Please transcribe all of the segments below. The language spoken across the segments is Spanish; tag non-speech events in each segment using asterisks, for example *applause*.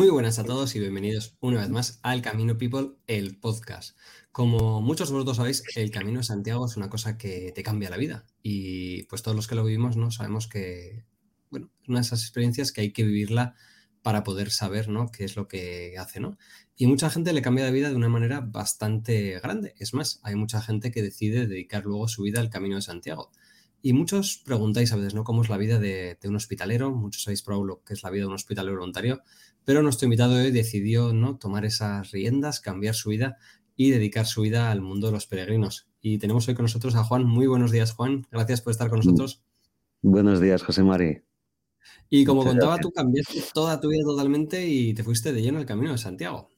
Muy buenas a todos y bienvenidos una vez más al Camino People, el podcast. Como muchos de vosotros sabéis, el Camino de Santiago es una cosa que te cambia la vida y pues todos los que lo vivimos no sabemos que, bueno, es una de esas experiencias que hay que vivirla para poder saber, ¿no? Qué es lo que hace, ¿no? Y mucha gente le cambia la vida de una manera bastante grande. Es más, hay mucha gente que decide dedicar luego su vida al Camino de Santiago. Y muchos preguntáis a veces, ¿no? ¿Cómo es la vida de, un hospitalero? Muchos sabéis probado lo que es la vida de un hospitalero voluntario, pero nuestro invitado hoy decidió, ¿no? Tomar esas riendas, cambiar su vida y dedicar su vida al mundo de los peregrinos. Y tenemos hoy con nosotros a Juan. Muy buenos días, Juan. Gracias por estar con nosotros. Buenos días, José Mari. Y como contaba, tú cambiaste toda tu vida totalmente y te fuiste de lleno al camino de Santiago.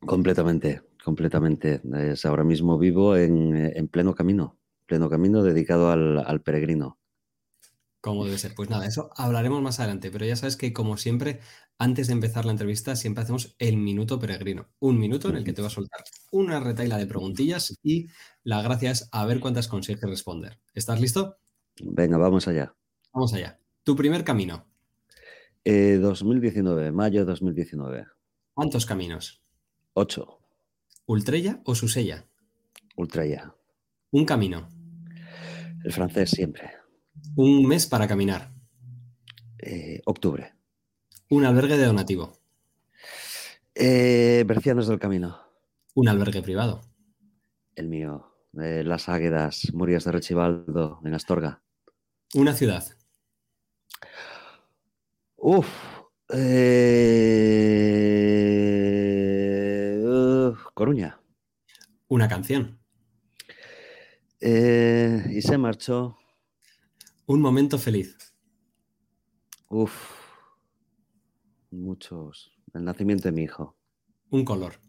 Completamente, completamente. Es, ahora mismo vivo en pleno camino pleno camino dedicado al, peregrino. Como debe ser. Pues nada, eso hablaremos más adelante, pero ya sabes que como siempre, antes de empezar la entrevista, siempre hacemos el minuto peregrino. Un minuto en el que te va a soltar una retaila de preguntillas y la gracia es a ver cuántas consigues responder. ¿Estás listo? Venga, vamos allá. Vamos allá. Tu primer camino. 2019, eh, mayo de 2019. ¿Cuántos caminos? Ocho. ¿Ultrella o Susella? Ultrella. Un camino. El francés siempre. Un mes para caminar. Eh, octubre. Un albergue de donativo. Eh, Bercianos del Camino. Un albergue privado. El mío. Las Águedas, Murias de Rechivaldo, en Astorga. Una ciudad. Uf. Eh, Coruña. Una canción. Eh, y se marchó. Un momento feliz. Uf. Muchos. El nacimiento de mi hijo. Un color.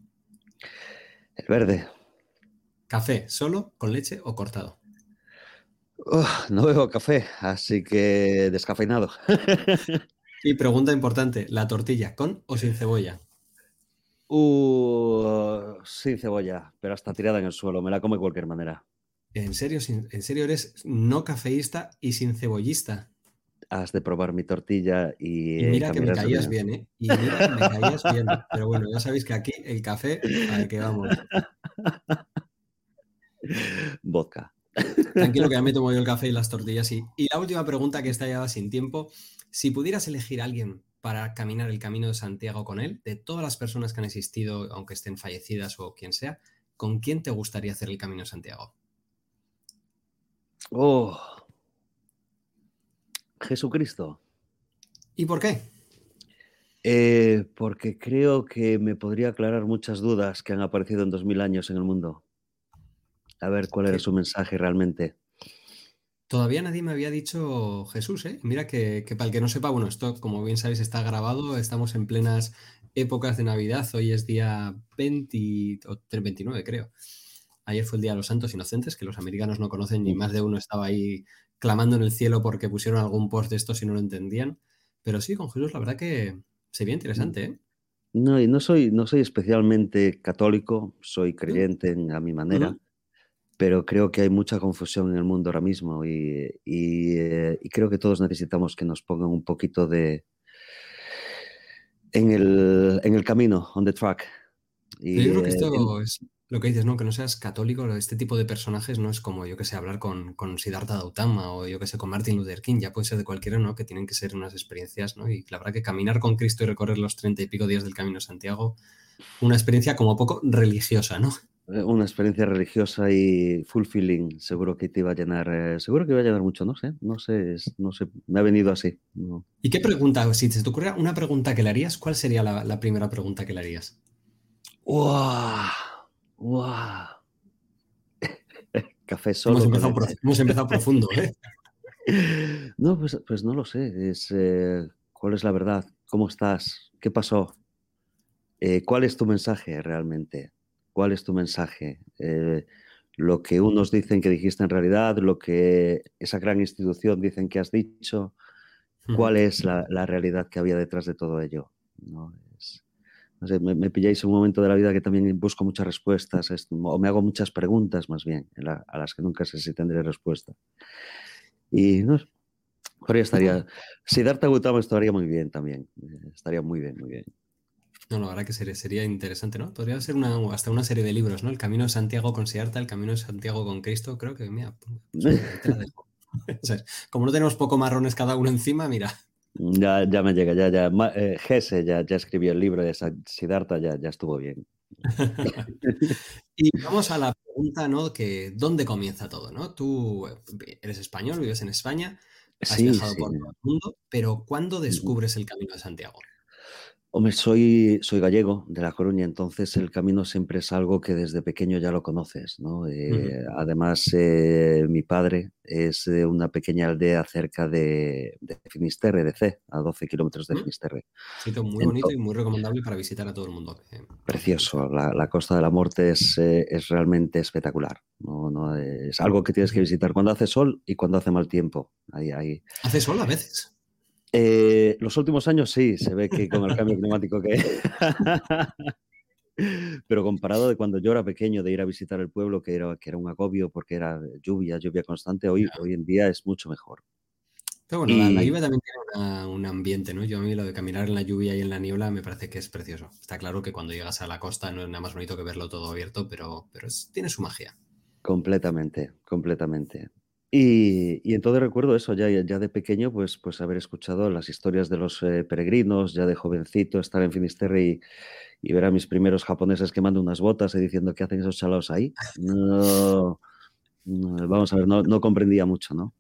El verde. ¿Café solo, con leche o cortado? no bebo café, así que descafeinado. *laughs* y pregunta importante, ¿la tortilla con o sin cebolla? Uh, sin cebolla, pero hasta tirada en el suelo, me la come de cualquier manera. ¿En serio, en serio eres no cafeísta y sin cebollista? Has de probar mi tortilla y. mira que me caías bien, ¿eh? Y mira que me caías bien. Pero bueno, ya sabéis que aquí el café, al que vamos. Vodka. Tranquilo que ya me tomo yo el café y las tortillas. Y, y la última pregunta que está ya sin tiempo. Si pudieras elegir a alguien para caminar el camino de Santiago con él, de todas las personas que han existido, aunque estén fallecidas o quien sea, ¿con quién te gustaría hacer el camino de Santiago? Oh. Jesucristo. ¿Y por qué? Eh, porque creo que me podría aclarar muchas dudas que han aparecido en dos mil años en el mundo. A ver cuál era su mensaje realmente. Todavía nadie me había dicho Jesús, ¿eh? Mira que, que, para el que no sepa, bueno, esto como bien sabéis está grabado, estamos en plenas épocas de Navidad, hoy es día 20 o 29 creo. Ayer fue el Día de los Santos Inocentes, que los americanos no conocen, ni más de uno estaba ahí clamando en el cielo porque pusieron algún post de esto si no lo entendían. Pero sí, con Jesús, la verdad que sería interesante, ¿eh? No, y no soy, no soy especialmente católico, soy creyente a mi manera, pero creo que hay mucha confusión en el mundo ahora mismo y, eh, creo que todos necesitamos que nos pongan un poquito de en el, en el camino, on the track. Y, yo creo que esto es lo que dices, ¿no? Que no seas católico, este tipo de personajes no es como, yo que sé, hablar con, con Siddhartha Gautama o yo que sé, con Martin Luther King, ya puede ser de cualquiera, ¿no? Que tienen que ser unas experiencias, ¿no? Y la verdad que caminar con Cristo y recorrer los treinta y pico días del Camino de Santiago, una experiencia como poco religiosa, ¿no? Eh, una experiencia religiosa y fulfilling, seguro que te iba a llenar, eh, seguro que iba a llenar mucho, no sé, no sé, no sé, me ha venido así. ¿Y qué pregunta, si te ocurre una pregunta que le harías, cuál sería la, la primera pregunta que le harías? ¡Wow! ¡Wow! *laughs* Café solo. Hemos empezado, profundo, ¿eh? *laughs* No, pues, pues, no lo sé. Es, eh, ¿Cuál es la verdad? ¿Cómo estás? ¿Qué pasó? Eh, ¿Cuál es tu mensaje realmente? ¿Cuál es tu mensaje? Eh, lo que unos dicen que dijiste en realidad, lo que esa gran institución dicen que has dicho, ¿cuál es la, la realidad que había detrás de todo ello? ¿No? Me, pilláis en un momento de la vida que también busco muchas respuestas o me hago muchas preguntas más bien a las que nunca sé si tendré respuesta. Y no por ahí estaría. Si Darta Gautama estaría muy bien también. Estaría muy bien, muy bien. No, la verdad que sería, sería interesante, ¿no? Podría ser una, hasta una serie de libros, ¿no? El Camino de Santiago con Siarta, El Camino de Santiago con Cristo, creo que, mira, pues, *laughs* te la dejo. *laughs* como no tenemos poco marrones cada uno encima, mira. Ya, ya me llega, ya, ya. Eh, Gese ya, ya escribió el libro de Siddhartha, ya, ya estuvo bien. *laughs* y vamos a la pregunta, ¿no? Que ¿dónde comienza todo, no? Tú eh, eres español, vives en España, has viajado por todo el mundo, pero ¿cuándo descubres el Camino de Santiago? Hombre, soy, soy gallego de La Coruña, entonces el camino siempre es algo que desde pequeño ya lo conoces, ¿no? Eh, además, eh, mi padre es de una pequeña aldea cerca de, Finisterre, de C, a 12 kilómetros de Finisterre. Sitio muy bonito y muy recomendable para visitar a todo el mundo. Precioso, la, Costa de la Muerte es, eh, es realmente espectacular, ¿no? No, es algo que tienes que visitar cuando hace sol y cuando hace mal tiempo. Ahí, ahí. ¿Hace sol a veces? Eh, los últimos años sí, se ve que con el cambio climático que... *laughs* Pero comparado de cuando yo era pequeño, de ir a visitar el pueblo, que era, que era un agobio porque era lluvia, lluvia constante, hoy, hoy en día es mucho mejor. Pero bueno, la, lluvia también tiene un ambiente, ¿no? Yo a mí lo de caminar en la lluvia y en la niebla me parece que es precioso. Está claro que cuando llegas a la costa no es nada más bonito que verlo todo abierto, pero, pero tiene su magia. Completamente, completamente. Y, entonces recuerdo eso, ya, ya de pequeño, pues, pues haber escuchado las historias de los eh, peregrinos, ya de jovencito, estar en Finisterre y, ver a mis primeros japoneses quemando unas botas y diciendo qué hacen esos chalados ahí. *laughs* No, vamos a ver, no, no comprendía mucho, ¿no?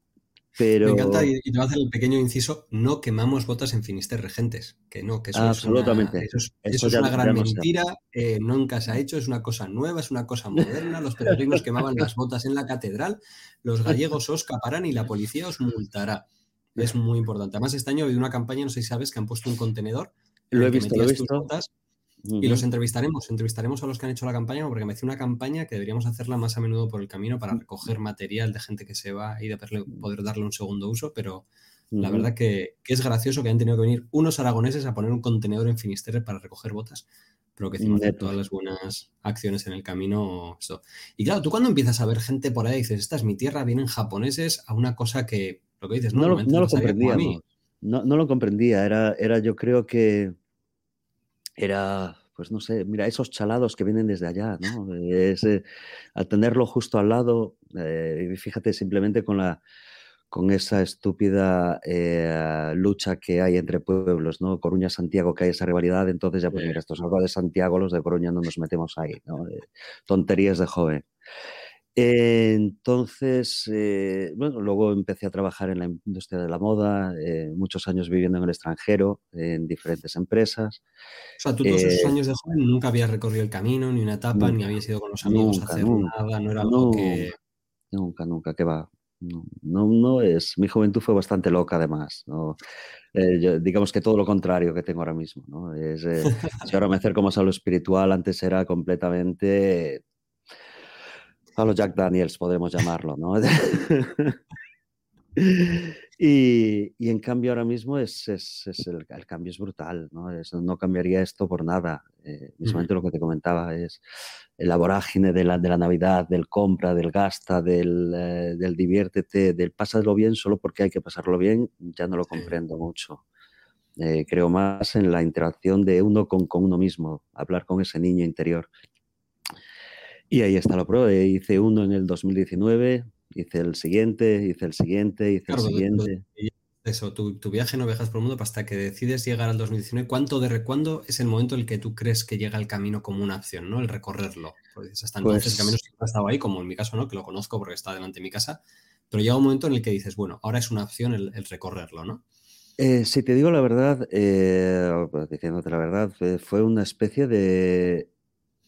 Me encanta, y, te voy a hacer el pequeño inciso, no quemamos botas en Finisterre Regentes, que no, que eso Absolutamente. es una, eso, es una gran mentira, eh, nunca se ha hecho, es una cosa nueva, es una cosa moderna, los peregrinos quemaban las botas en la catedral, los gallegos os caparán y la policía os multará. Es muy importante. Además, este año ha habido una campaña, no sé si sabes, que han puesto un contenedor. Lo he visto, lo he visto. Y los entrevistaremos, entrevistaremos a los que han hecho la campaña, porque me hace una campaña que deberíamos hacerla más a menudo por el camino para recoger material de gente que se va y de poder darle un segundo uso, pero la verdad que, es gracioso que hayan tenido que venir unos aragoneses a poner un contenedor en Finisterre para recoger botas, pero que hicimos todas las buenas acciones en el camino. Y claro, tú cuando empiezas a ver gente por ahí dices, esta es mi tierra, vienen japoneses a una cosa que, lo que dices, no, no, lo comprendía. No, no, lo comprendía, era, era yo creo que era, pues no sé, mira, esos chalados que vienen desde allá, ¿no? Es, eh, al tenerlo justo al lado, eh, fíjate simplemente con la con esa estúpida eh, lucha que hay entre pueblos, ¿no? Coruña-Santiago, que hay esa rivalidad, entonces ya pues mira, esto es algo de Santiago, los de Coruña no nos metemos ahí, ¿no? tonterías de joven. Entonces, eh, bueno, luego empecé a trabajar en la industria de la moda, eh, muchos años viviendo en el extranjero, en diferentes empresas. O sea, tú todos esos eh, años de joven nunca habías recorrido el camino, ni una etapa, ni habías ido con los amigos a hacer nada, no era algo que... Nunca, nunca, que va. No, no, es. Mi juventud fue bastante loca, además. ¿no? digamos que todo lo contrario que tengo ahora mismo. ¿no? Es, si ahora me acerco más a lo espiritual, antes era completamente a los Jack Daniels, podemos llamarlo, ¿no? *laughs* y, y, en cambio ahora mismo es, es, es el, el, cambio es brutal, ¿no? no cambiaría esto por nada. Eh, lo que te comentaba es la vorágine de la, de la Navidad, del compra, del gasta, del, eh, del diviértete, del pásalo bien solo porque hay que pasarlo bien, ya no lo comprendo mucho. Eh, creo más en la interacción de uno con, con uno mismo, hablar con ese niño interior y ahí está la prueba. Hice uno en el 2019, hice el siguiente, hice el siguiente, hice el siguiente. Eso, tu, viaje no viajas por el mundo hasta que decides llegar al 2019. ¿Cuánto de cuándo es el momento en el que tú crees que llega el camino como una opción, ¿no? El recorrerlo. Porque hasta entonces el camino siempre ha estado ahí, como en mi caso, ¿no? Que lo conozco porque está delante de mi casa. Pero llega un momento en el que dices, bueno, ahora es una opción el, recorrerlo, ¿no? Eh, si te digo la verdad, eh, diciéndote la verdad, fue una especie de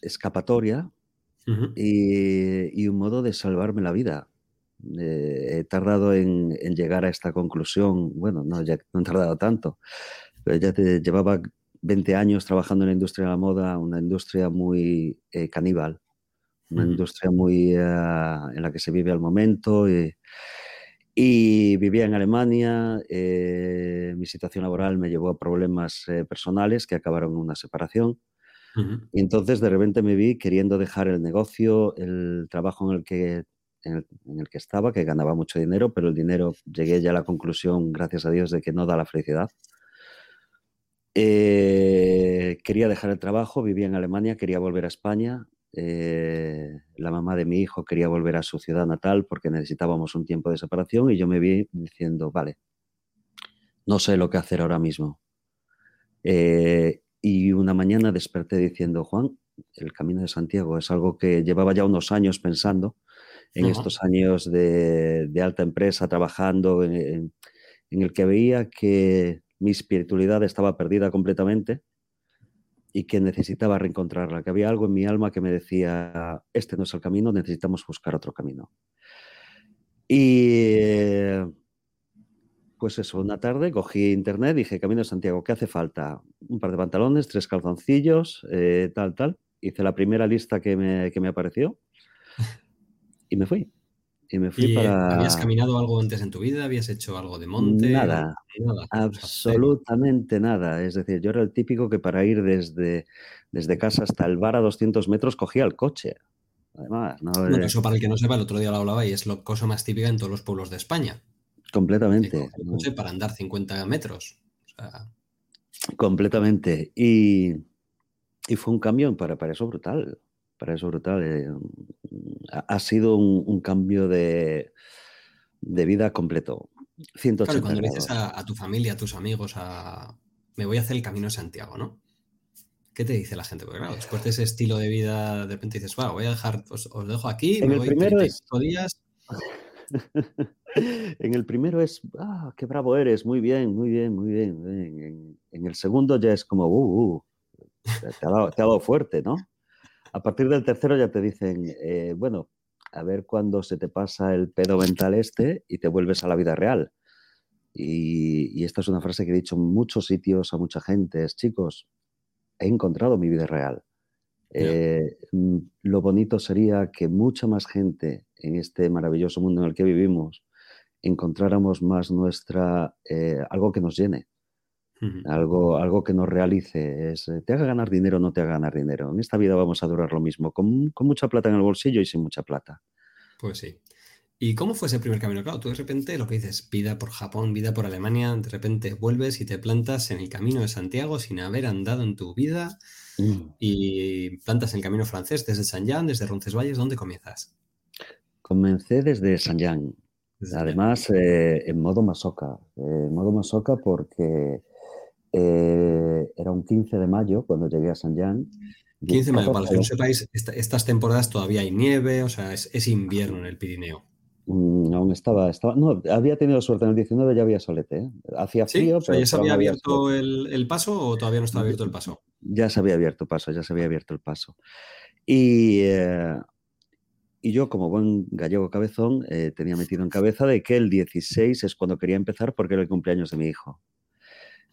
escapatoria y, un modo de salvarme la vida. Eh, he tardado en, llegar a esta conclusión, bueno, no, ya no he tardado tanto, pero ya te, llevaba 20 años trabajando en la industria de la moda, una industria muy eh, caníbal, una industria muy eh, en la que se vive al momento. Y, y vivía en Alemania, mi situación laboral me llevó a problemas personales que acabaron en una separación. Y entonces de repente me vi queriendo dejar el negocio, el trabajo en el que en el, que estaba, que ganaba mucho dinero, pero el dinero llegué ya a la conclusión, gracias a Dios, de que no da la felicidad. Eh, quería dejar el trabajo, vivía en Alemania, quería volver a España. Eh, la mamá de mi hijo quería volver a su ciudad natal porque necesitábamos un tiempo de separación y yo me vi diciendo, vale, no sé lo que hacer ahora mismo. Eh, y una mañana desperté diciendo, Juan, el Camino de Santiago es algo que llevaba ya unos años pensando, en estos años de, alta empresa, trabajando, en, el que veía que mi espiritualidad estaba perdida completamente y que necesitaba reencontrarla, que había algo en mi alma que me decía, este no es el camino, necesitamos buscar otro camino. Y pues eso, una tarde cogí internet, dije, Camino de Santiago, ¿qué hace falta? Un par de pantalones, tres calzoncillos, eh, tal, tal. Hice la primera lista que me, que me apareció y me fui. Y me fui para... ¿Habías caminado algo antes en tu vida? ¿Habías hecho algo de monte? Nada, absolutamente nada. Es decir, yo era el típico que para ir desde, desde casa hasta el bar a 200 metros cogía el coche. Además, no, bueno, eso para el que no sepa, el otro día lo hablaba y es la cosa más típica en todos los pueblos de España. Completamente. El coche para andar 50 metros. Completamente. Y, y, fue un cambio para, para eso brutal para eso brutal. Eh, ha sido un, cambio de, vida completo. 180 claro, cuando le dices a, tu familia, a tus amigos, a me voy a hacer el camino de Santiago, ¿no? ¿Qué te dice la gente? Porque claro, después de ese estilo de vida, de repente dices, wow, voy a dejar, os, dejo aquí, en me el primero es... días. *laughs* en el primero es, ah, qué bravo eres, muy bien, muy bien, muy bien. En, el segundo ya es como, uh, uh te ha dado fuerte, ¿no? A partir del tercero ya te dicen, eh, bueno, a ver cuándo se te pasa el pedo mental este y te vuelves a la vida real. Y, esta es una frase que he dicho en muchos sitios a mucha gente, es, chicos, he encontrado mi vida real. Eh, mm, lo bonito sería que mucha más gente en este maravilloso mundo en el que vivimos encontráramos más nuestra, eh, algo que nos llene, algo, algo que nos realice, es, eh, te haga ganar dinero o no te haga ganar dinero. En esta vida vamos a durar lo mismo, con, mucha plata en el bolsillo y sin mucha plata. Pues sí. ¿Y cómo fue ese primer camino? Claro, tú de repente lo que dices, vida por Japón, vida por Alemania, de repente vuelves y te plantas en el camino de Santiago sin haber andado en tu vida mm. y plantas en el camino francés desde San Jean, desde Roncesvalles, ¿dónde comienzas? Comencé desde San Jean. Además, eh, en modo masoca. Eh, en modo masoca porque eh, era un 15 de mayo cuando llegué a San Jean. 15 de mayo, para los que no sepáis, estas temporadas todavía hay nieve, o sea, es, invierno en el Pirineo. Mm, aún estaba, estaba, no, había tenido suerte, en el 19 ya había solete, ¿eh? hacía frío. ¿Ya se había abierto el, paso o todavía no estaba abierto el paso? Ya se había abierto el paso, ya se había abierto el paso. Y, eh, y yo, como buen gallego cabezón, tenía metido en cabeza de que el 16 es cuando quería empezar porque era el cumpleaños de mi hijo.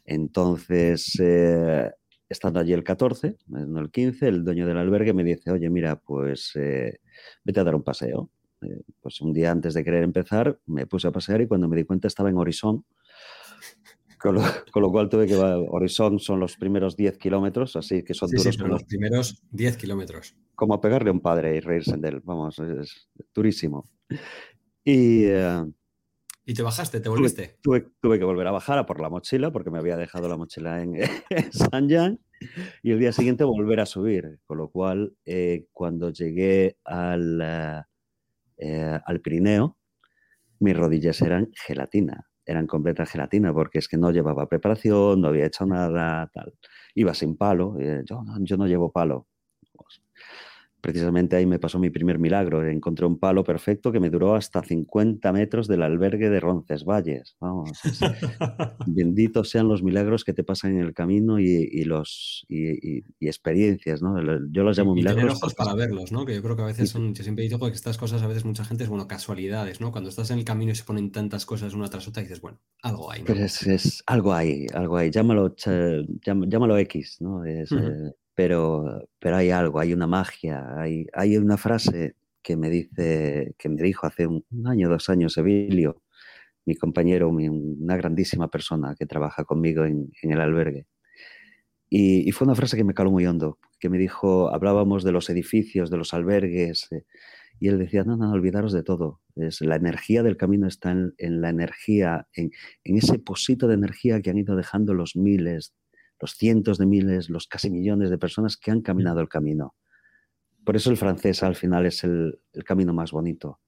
Entonces, eh, estando allí el 14, no el 15, el dueño del albergue me dice, oye, mira, pues eh, vete a dar un paseo. Eh, pues un día antes de querer empezar, me puse a pasear y cuando me di cuenta estaba en Horizon. *laughs* Con lo, cual tuve que Horizon son los primeros 10 kilómetros, así que son duros. Sí, son los primeros 10 kilómetros. Como pegarle a un padre y reírse de él, vamos, es, durísimo. Y, ¿Y te bajaste? ¿Te volviste? Tuve, que volver a bajar a por la mochila porque me había dejado la mochila en, *laughs* San Jan y el día siguiente volver a subir. Con lo cual, eh, cuando llegué al, eh, eh, al Pirineo, mis rodillas eran gelatina, eran completa gelatina porque es que no llevaba preparación, no había hecho nada, tal. Iba sin palo, yo, yo no llevo palo precisamente ahí me pasó mi primer milagro. Encontré un palo perfecto que me duró hasta 50 metros del albergue de Roncesvalles. Vamos, *laughs* benditos sean los milagros que te pasan en el camino y, los y, experiencias, ¿no? Yo los llamo milagros. Tener ojos para verlos, ¿no? Que yo creo que a veces son, yo siempre digo que estas cosas a veces mucha gente es, bueno, casualidades, ¿no? Cuando estás en el camino y se ponen tantas cosas una tras otra, dices, bueno, algo hay. ¿no? Pero es, algo hay, algo hay. Llámalo, llámalo X, ¿no? Es, pero, pero hay algo, hay una magia, hay, hay una frase que me dice, que me dijo hace un, año, dos años, Evilio, mi compañero, una grandísima persona que trabaja conmigo en, el albergue. Y, fue una frase que me caló muy hondo, que me dijo, hablábamos de los edificios, de los albergues, eh, y él decía, no, no, olvidaros de todo. Es, la energía del camino está en, la energía, en, en, ese posito de energía que han ido dejando los miles, los cientos de miles, los casi millones de personas que han caminado el camino. Por eso el francés al final es el, camino más bonito,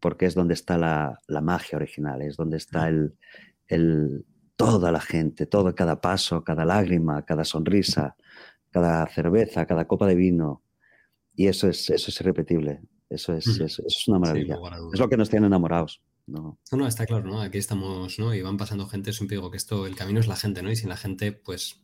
porque es donde está la, magia original, es donde está el, el, toda la gente, todo, cada paso, cada lágrima, cada sonrisa, cada cerveza, cada copa de vino. Y eso es, eso es irrepetible. Eso es, es una maravilla. es lo que nos tiene enamorados. No. no, está claro, ¿no? Aquí estamos, ¿no? Y van pasando gente, siempre digo que esto, el camino es la gente, ¿no? Y sin la gente, pues.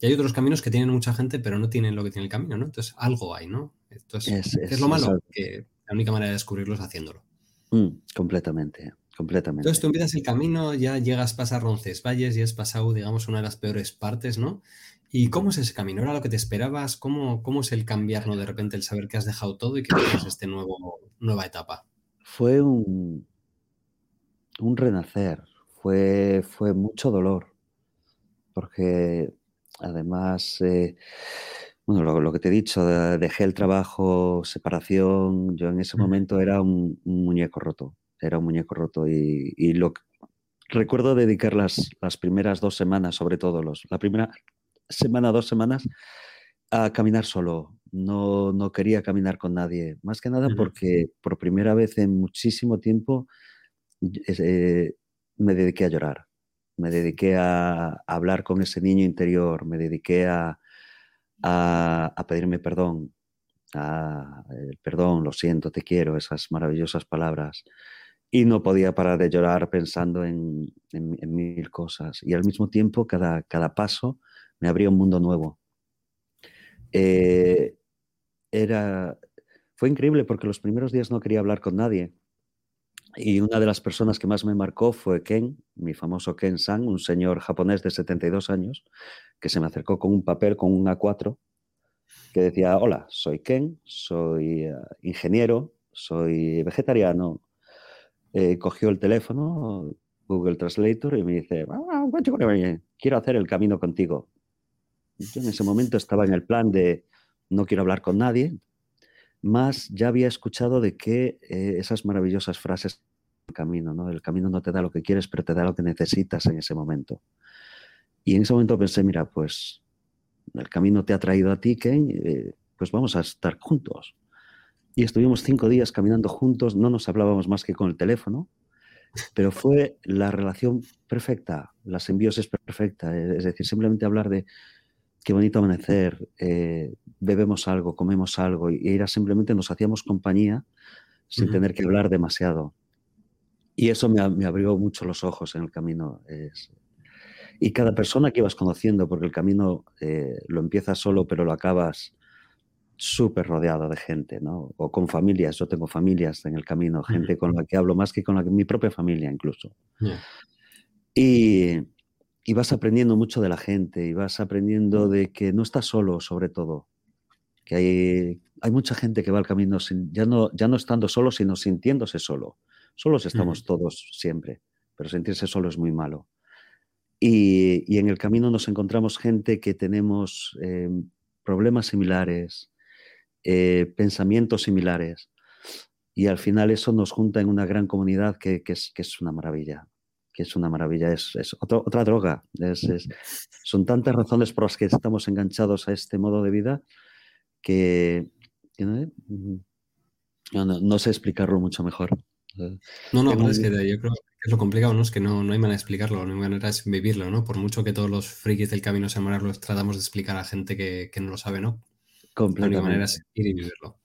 Y hay otros caminos que tienen mucha gente, pero no tienen lo que tiene el camino, ¿no? Entonces, algo hay, ¿no? Entonces, es, es, lo malo? que la única manera de descubrirlo es haciéndolo. Mm, completamente, completamente. Entonces tú empiezas el camino, ya llegas, pasar Roncesvalles, ya has pasado, digamos, una de las peores partes, ¿no? ¿Y cómo es ese camino? ¿Era lo que te esperabas? ¿Cómo, cómo es el cambiar, ¿no? De repente el saber que has dejado todo y que tienes esta nueva etapa. Fue un, un renacer, fue, fue mucho dolor, porque además, eh, bueno, lo, que te he dicho, dejé el trabajo, separación, yo en ese momento era un, muñeco roto, era un muñeco roto y, y lo recuerdo dedicar las, las, primeras dos semanas, sobre todo los, la primera semana, dos semanas, a caminar solo. No, no quería caminar con nadie, más que nada porque por primera vez en muchísimo tiempo eh, me dediqué a llorar, me dediqué a, hablar con ese niño interior, me dediqué a, a, pedirme perdón, a, perdón, lo siento, te quiero, esas maravillosas palabras. Y no podía parar de llorar pensando en, mil cosas. Y al mismo tiempo, cada, cada paso me abría un mundo nuevo. Eh, era, fue increíble porque los primeros días no quería hablar con nadie. Y una de las personas que más me marcó fue Ken, mi famoso Ken San, un señor japonés de 72 años, que se me acercó con un papel con un A4 que decía, hola, soy Ken, soy eh, ingeniero, soy vegetariano. Eh, cogió el teléfono, Google Translator, y me dice, ah, quiero hacer el camino contigo. Yo en ese momento estaba en el plan de no quiero hablar con nadie, más ya había escuchado de que eh, esas maravillosas frases camino, ¿no? El camino no te da lo que quieres, pero te da lo que necesitas en ese momento. Y en ese momento pensé, mira, pues el camino te ha traído a ti, Ken, eh, pues vamos a estar juntos. Y estuvimos cinco días caminando juntos, no nos hablábamos más que con el teléfono, pero fue la relación perfecta, la simbiosis perfecta, es decir, simplemente hablar de qué bonito amanecer, eh, bebemos algo, comemos algo, y era simplemente nos hacíamos compañía sin tener que hablar demasiado. Y eso me, abrió mucho los ojos en el camino. y cada persona que ibas conociendo, porque el camino eh, lo empiezas solo, pero lo acabas súper rodeado de gente, ¿no? O con familias. Yo tengo familias en el camino, gente con la que hablo más que con la, mi propia familia incluso. Y, y vas aprendiendo mucho de la gente y vas aprendiendo de que no estás solo, sobre todo. Que hay, hay mucha gente que va al camino ya, no, ya no estando solo, sino sintiéndose solo. Solos estamos todos siempre, pero sentirse solo es muy malo. Y, y en el camino nos encontramos gente que tenemos eh, problemas similares, eh, pensamientos similares. Y al final eso nos junta en una gran comunidad que, que, es, que es una maravilla que es una maravilla, es, es otra droga. Es, son tantas razones por las que estamos enganchados a este modo de vida que, no, sé explicarlo mucho mejor. No, no, pero es que yo creo que es lo complicado, ¿no? Es que no, no hay manera de explicarlo, la única manera es vivirlo, ¿no? Por mucho que todos los frikis del camino semanal los tratamos de explicar a gente que, que no lo sabe, ¿no? La única manera es ir y vivirlo.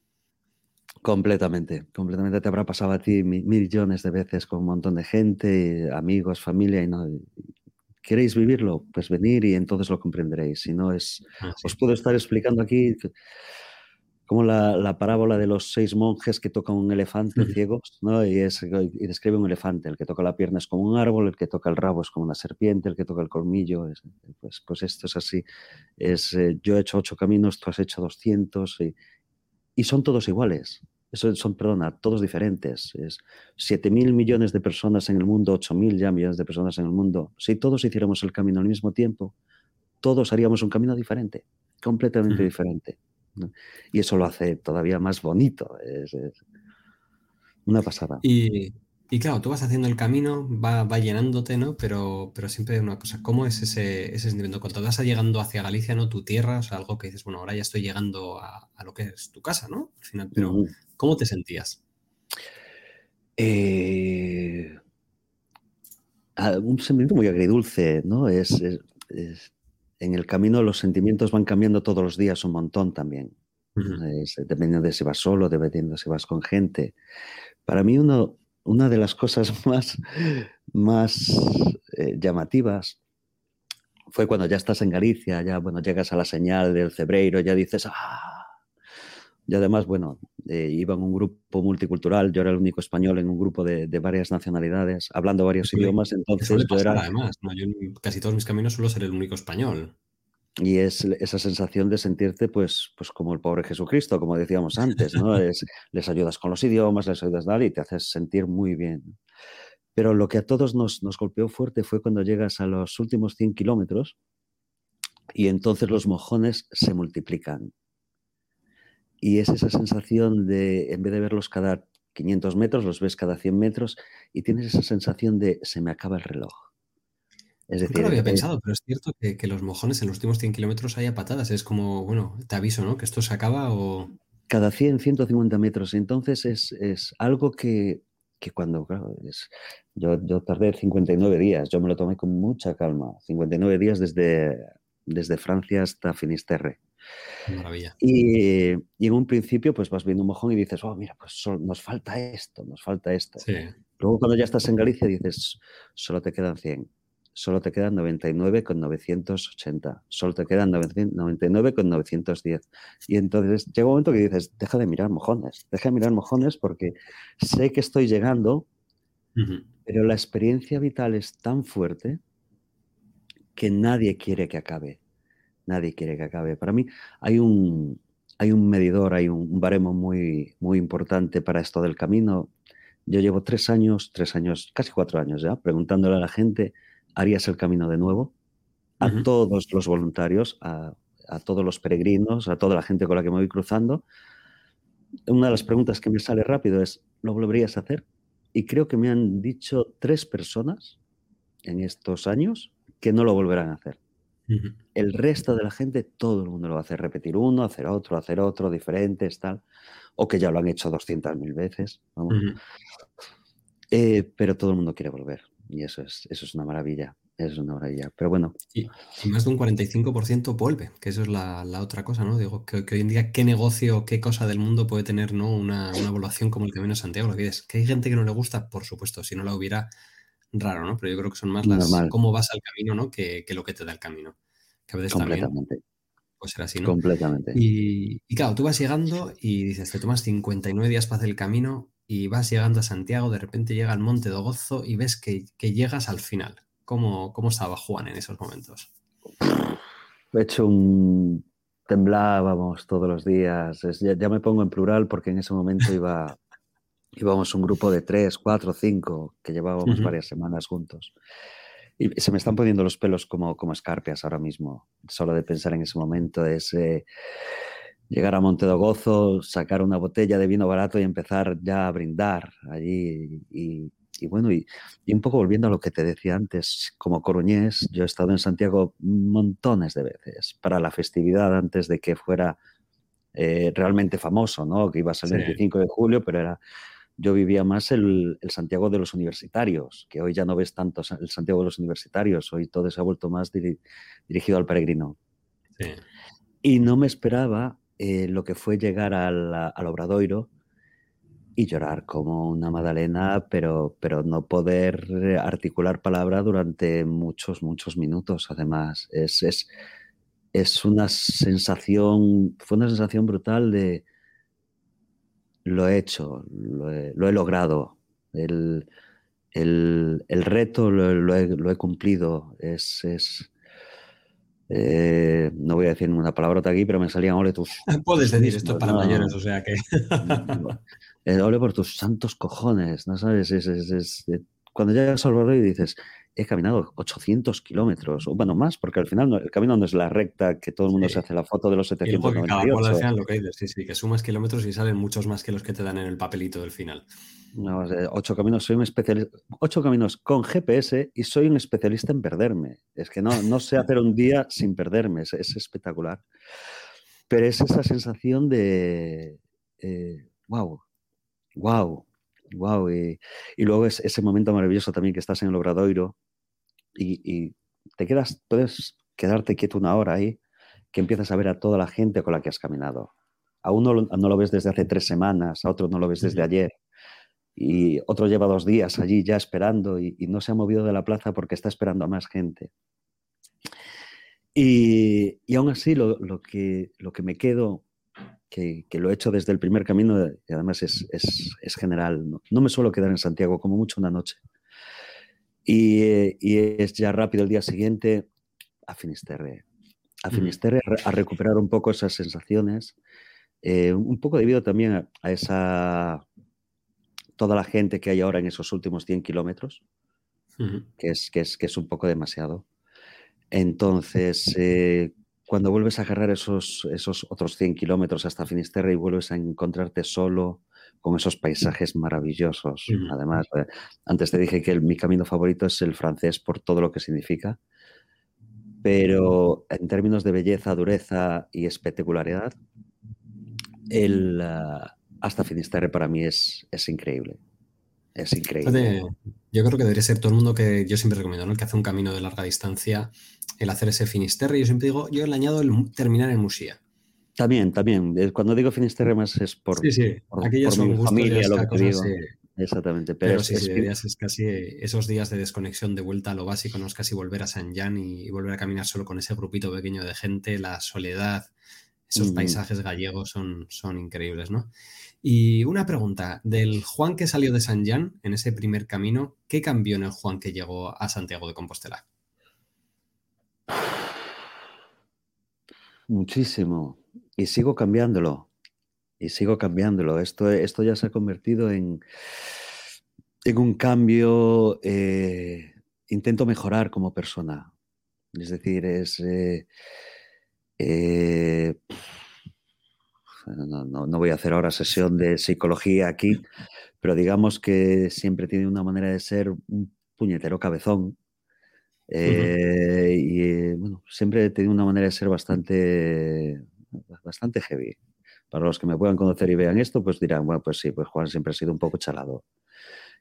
Completamente, completamente te habrá pasado a ti millones de veces con un montón de gente, amigos, familia, y no. ¿Queréis vivirlo? Pues venir y entonces lo comprenderéis. Si no es. Ah, os puedo estar explicando aquí como la, parábola de los seis monjes que tocan un elefante ciego, ¿no? Y, es, y describe un elefante. El que toca la pierna es como un árbol, el que toca el rabo es como una serpiente, el que toca el colmillo es. Pues, pues esto es así. Es, eh, yo he hecho ocho caminos, tú has hecho doscientos y, y son todos iguales. Eso son, perdona, todos diferentes. Es 7 mil millones de personas en el mundo, 8 mil ya millones de personas en el mundo. Si todos hiciéramos el camino al mismo tiempo, todos haríamos un camino diferente, completamente diferente. Y eso lo hace todavía más bonito. Es, una pasada. Y, Y claro, tú vas haciendo el camino, va, va llenándote, ¿no? Pero, pero siempre hay una cosa, ¿cómo es ese, ese sentimiento? Cuando vas llegando hacia Galicia, ¿no? Tu tierra, o sea, algo que dices, bueno, ahora ya estoy llegando a, a lo que es tu casa, ¿no? Al final, pero. ¿cómo te sentías? Eh, un sentimiento muy agridulce, ¿no? Es, es- es- en el camino los sentimientos van cambiando todos los días un montón también. Es, dependiendo de si vas solo, dependiendo de si vas con gente. Para mí uno, una de las cosas *laughs* más, más eh, llamativas fue cuando ya estás en Galicia, ya bueno, llegas a la señal del Cebreiro, ya dices, ¡ah! Y además, bueno, eh, iba en un grupo multicultural, yo era el único español en un grupo de, de varias nacionalidades, hablando varios idiomas, entonces yo era... además, ¿no? Yo en casi todos mis caminos suelo ser el único español. Y es esa sensación de sentirte pues, pues como el pobre Jesucristo, como decíamos antes, ¿no? *laughs* Es- les ayudas con los idiomas, les ayudas a dar y te haces sentir muy bien. Pero lo que a todos nos, nos golpeó fuerte fue cuando llegas a los últimos 100 kilómetros y entonces los mojones se multiplican. Y es esa sensación de, en vez de verlos cada 500 metros, los ves cada 100 metros y tienes esa sensación de se me acaba el reloj. Es Nunca decir, lo había pensado, pero es cierto que, que los mojones en los últimos 100 kilómetros haya patadas. Es como, bueno, te aviso, ¿no? Que esto se acaba o... cada 100, 150 metros. Entonces es, es algo que, que cuando, claro, es, yo, yo tardé 59 días, yo me lo tomé con mucha calma, 59 días desde, desde Francia hasta Finisterre. Maravilla. Y, y en un principio pues vas viendo un mojón y dices, oh, mira, pues sol- nos falta esto, nos falta esto. Sí. Luego cuando ya estás en Galicia dices, solo te quedan 100, solo te quedan 99 con 980, solo te quedan 900 99 con 910. Y entonces llega un momento que dices, deja de mirar mojones, deja de mirar mojones porque sé que estoy llegando, pero la experiencia vital es tan fuerte que nadie quiere que acabe. Nadie quiere que acabe. Para mí hay un, hay un medidor, hay un, un baremo muy, muy importante para esto del camino. Yo llevo tres años, tres años, casi cuatro años ya, preguntándole a la gente, ¿harías el camino de nuevo? A todos los voluntarios, a, a todos los peregrinos, a toda la gente con la que me voy cruzando. Una de las preguntas que me sale rápido es, ¿lo volverías a hacer? Y creo que me han dicho tres personas en estos años que no lo volverán a hacer. El resto de la gente, todo el mundo lo va a hacer, repetir uno, hacer otro, hacer otro, diferentes, tal, o que ya lo han hecho 200.000 veces, vamos. Eh, pero todo el mundo quiere volver y eso es, eso es una maravilla, eso es una maravilla. Pero bueno, Y, y más de un 45% vuelve, que eso es la, la otra cosa, ¿no? Digo, que, que hoy en día qué negocio, qué cosa del mundo puede tener, ¿no? Una, una evaluación como el Camino de Santiago. Lo que que hay gente que no le gusta, por supuesto, si no la hubiera, raro, ¿no? Pero yo creo que son más las Normal. cómo vas al camino, ¿no? Que, que lo que te da el camino. Que a veces también completamente, puede ser así, ¿no? completamente. Y, y claro, tú vas llegando y dices, te tomas 59 días para hacer el camino y vas llegando a Santiago, de repente llega al Monte do Gozo y ves que, que llegas al final. ¿Cómo, ¿Cómo estaba Juan en esos momentos? He hecho un... Temblábamos todos los días. Es- ya, ya me pongo en plural porque en ese momento iba, *laughs* íbamos un grupo de tres, cuatro, cinco que llevábamos varias semanas juntos. Y se me están poniendo los pelos como, como escarpias ahora mismo, solo de pensar en ese momento. Es eh, llegar a Monte do Gozo, sacar una botella de vino barato y empezar ya a brindar allí. Y, y bueno, y, y un poco volviendo a lo que te decía antes, como coruñés, yo he estado en Santiago montones de veces para la festividad antes de que fuera eh, realmente famoso, ¿no? Que iba a ser el Sí. 25 de julio, pero era yo vivía más el, el Santiago de los universitarios, que hoy ya no ves tanto el Santiago de los universitarios, hoy todo se ha vuelto más diri- dirigido al peregrino. Sí. Y no me esperaba eh, lo que fue llegar al, al Obradoiro y llorar como una Madalena, pero, pero no poder eh, articular palabra durante muchos, muchos minutos. Además, es, es, es una sensación, fue una sensación brutal de lo he hecho, lo he, lo he logrado, el, el, el reto lo, he, lo he cumplido. Es eh, no voy a decir ninguna palabrota aquí, pero me salían ole tus. *laughs* Puedes decir, esto es para No, mayores, o sea que. *laughs* eh, ole por tus santos cojones, ¿no sabes? Es, es- es- eh, cuando llegas al Obradoiro y dices, he caminado 800 kilómetros, o bueno, más, porque al final el camino no es la recta que todo el mundo se hace la foto de los 798. Y lo que dices, sí, sí, que sumas kilómetros y salen muchos más que los que te dan en el papelito del final. No, ocho caminos, soy un especialista, ocho caminos con GPS y soy un especialista en perderme. Es que no, no sé hacer un día sin perderme, es, espectacular. Pero es esa sensación de, wow, eh, wow, wow. Y, luego es ese momento maravilloso también que estás en el Obradoiro y, te quedas, puedes quedarte quieto una hora ahí, que empiezas a ver a toda la gente con la que has caminado. A uno no lo ves desde hace tres semanas, a otro no lo ves desde ayer y otro lleva dos días allí ya esperando y, no se ha movido de la plaza porque está esperando a más gente. Y, y aún así lo, lo, que, lo que me quedo, que, que, lo he hecho desde el primer camino, y además es, es, es general, ¿no? ¿no? me suelo quedar en Santiago como mucho una noche. Y, y es ya rápido el día siguiente a Finisterre. A Finisterre a recuperar un poco esas sensaciones, eh, un poco debido también a, a esa toda la gente que hay ahora en esos últimos 100 kilómetros, que, es, que, es, que es un poco demasiado. Entonces, eh, cuando vuelves a agarrar esos, esos otros 100 kilómetros hasta Finisterre y vuelves a encontrarte solo con esos paisajes maravillosos. Además, eh, antes te dije que mi camino favorito es el francés por todo lo que significa, pero en términos de belleza, dureza y espectacularidad, el, ah, hasta Finisterre para mí es, es increíble. Es increíble. Yo creo que debería ser todo el mundo que yo siempre recomiendo, ¿no? El que hace un camino de larga distancia, el hacer ese Finisterre. Yo siempre digo, yo le añado el terminar en Musía. También, también. Eh, cuando digo Finisterre más es por, sí, sí. Aquellos son mi familia, lo que digo. Exactamente. Pero, sí, sí, es, casi esos días de desconexión de vuelta a lo básico, no es casi volver a San Jan y, volver a caminar solo con ese grupito pequeño de gente, la soledad, esos paisajes gallegos son, son increíbles, ¿no? Y una pregunta, del Juan que salió de San Jan en ese primer camino, ¿qué cambió en el Juan que llegó a Santiago de Compostela? Muchísimo. Y sigo cambiándolo. Y sigo cambiándolo. Esto, esto ya se ha convertido en, en un cambio. Eh, intento mejorar como persona. Es decir, es. Eh, eh, no, voy a hacer ahora sesión de psicología aquí, pero digamos que siempre tiene una manera de ser un puñetero cabezón. Eh, y eh, bueno, siempre tiene una manera de ser bastante, bastante heavy. Para los que me puedan conocer y vean esto, pues dirán, bueno, pues sí, pues Juan siempre ha sido un poco chalado.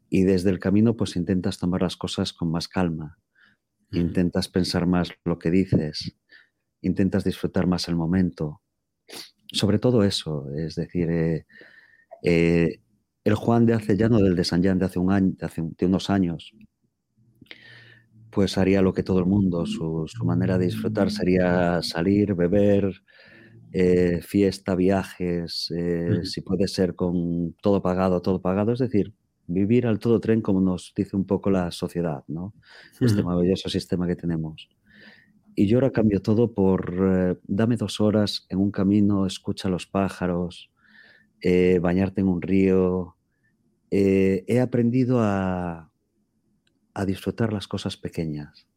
Y desde el camino, pues intentas tomar las cosas con más calma. Intentas pensar más lo que dices. Intentas disfrutar más el momento sobre todo eso, es decir, eh, eh, el Juan de hace ya no del de San Juan de hace un año, de hace unos años, pues haría lo que todo el mundo, su, manera de disfrutar sería salir, beber, eh, fiesta, viajes, si puede ser con todo pagado, todo pagado, es decir, vivir al todo tren como nos dice un poco la sociedad, ¿no? Este maravilloso sistema que tenemos. Y yo ahora cambio todo por eh, dame dos horas en un camino, escucha los pájaros, eh, bañarte en un río. Eh, he aprendido a, a, disfrutar las cosas pequeñas.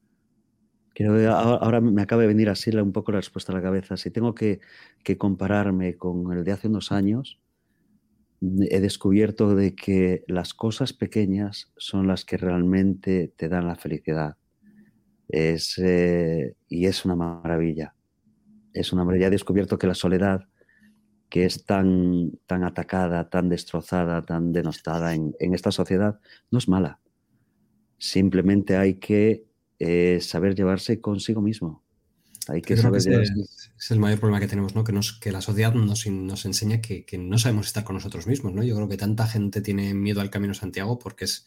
Creo ahora me acaba de venir así un poco la respuesta a la cabeza. Si tengo que, que compararme con el de hace unos años, he descubierto de que las cosas pequeñas son las que realmente te dan la felicidad. Es, eh, y es una maravilla. Es una maravilla. He descubierto que la soledad, que es tan, tan atacada, tan destrozada, tan denostada en, esta sociedad, no es mala. Simplemente hay que eh, saber llevarse consigo mismo. Hay que saber es, el mayor problema que tenemos, ¿no? Que, nos, que la sociedad nos, nos enseña que, que, no sabemos estar con nosotros mismos, ¿no? Yo creo que tanta gente tiene miedo al Camino Santiago porque es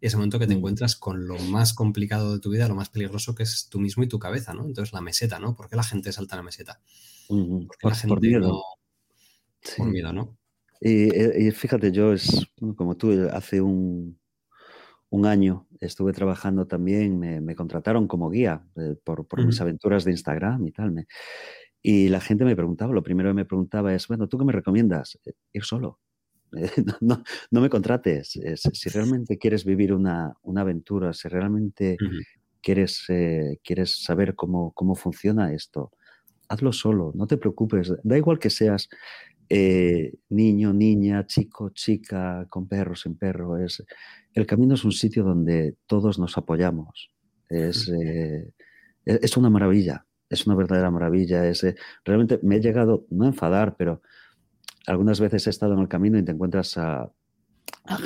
ese momento que te mm. encuentras con lo más complicado de tu vida, lo más peligroso que es tú mismo y tu cabeza, ¿no? Entonces la meseta, ¿no? ¿Por qué la gente salta a la meseta? Porque la gente por miedo. No... Por miedo, ¿no? Y, fíjate, yo es como tú, hace un, un año estuve trabajando también, me, contrataron como guía eh, por, por mis aventuras de Instagram y tal. Me, y la gente me preguntaba, lo primero que me preguntaba es, bueno, ¿tú qué me recomiendas? Ir solo. *laughs* no, me contrates. si realmente quieres vivir una, aventura, si realmente quieres, eh, quieres saber cómo, cómo funciona esto, hazlo solo, no te preocupes. Da igual que seas eh, niño, niña, chico, chica, con perro, sin perro. Es, el camino es un sitio donde todos nos apoyamos. Es, eh, e, es una maravilla, es una verdadera maravilla. Es, realmente me he llegado, no a enfadar, pero algunas veces he estado en el camino y te encuentras a,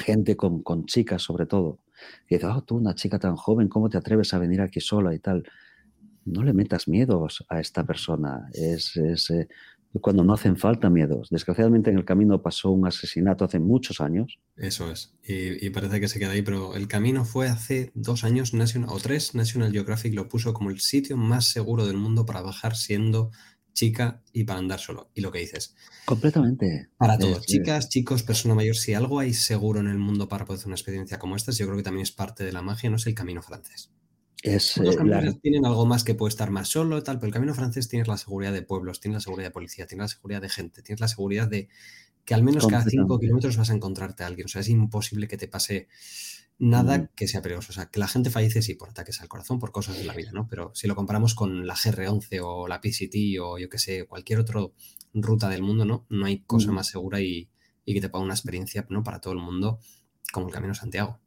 gente con, chicas sobre todo. Y dices, oh, tú, una chica tan joven, ¿cómo te atreves a venir aquí sola y tal? No le metas miedos a esta persona. Es, eh, cuando no hacen falta miedos. Desgraciadamente en el camino pasó un asesinato hace muchos años. Eso es. Y, parece que se queda ahí, pero el camino fue hace dos años, National, o tres, National Geographic lo puso como el sitio más seguro del mundo para bajar siendo chica y para andar solo. Y lo que dices. Completamente. Para todos, chicas, chicos, persona mayor, si algo hay seguro en el mundo para poder hacer una experiencia como esta, yo creo que también es parte de la magia, no es el camino francés. Es, Los caminos tienen algo más que puede estar más solo tal, pero el camino francés tienes la seguridad de pueblos, tienes la seguridad de policía, tienes la seguridad de gente, tienes la seguridad de que al menos cada cinco kilómetros vas a encontrarte a alguien. O sea, es imposible que te pase nada que sea peligroso. O sea, que la gente fallece sí por ataques al corazón, por cosas de la vida, ¿no? Pero si lo comparamos con la GR11 o la PCT o yo que sé, cualquier otra ruta del mundo, ¿no? No hay cosa más segura y, que te paga una experiencia, ¿no? Para todo el mundo como el Camino Santiago.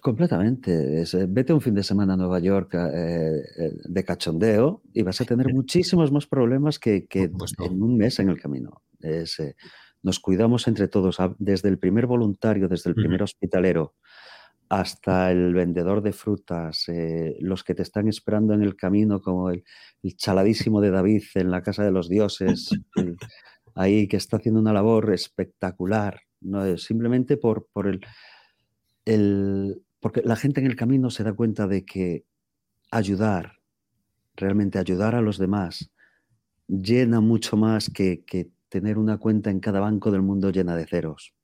Completamente. Eh, vete un fin de semana a Nueva York eh, eh, de cachondeo y vas a tener *laughs* muchísimos más problemas que, en un mes en el camino. Nos cuidamos entre todos, desde el primer voluntario, desde el primer hospitalero, hasta el vendedor de frutas, los que te están esperando en el camino, como el, chaladísimo de David en la Casa de los Dioses, ahí que está haciendo una labor espectacular, ¿no? simplemente por, por el porque la gente en el camino se da cuenta de que ayudar, realmente ayudar a los demás, llena mucho más que, tener una cuenta en cada banco del mundo llena de ceros.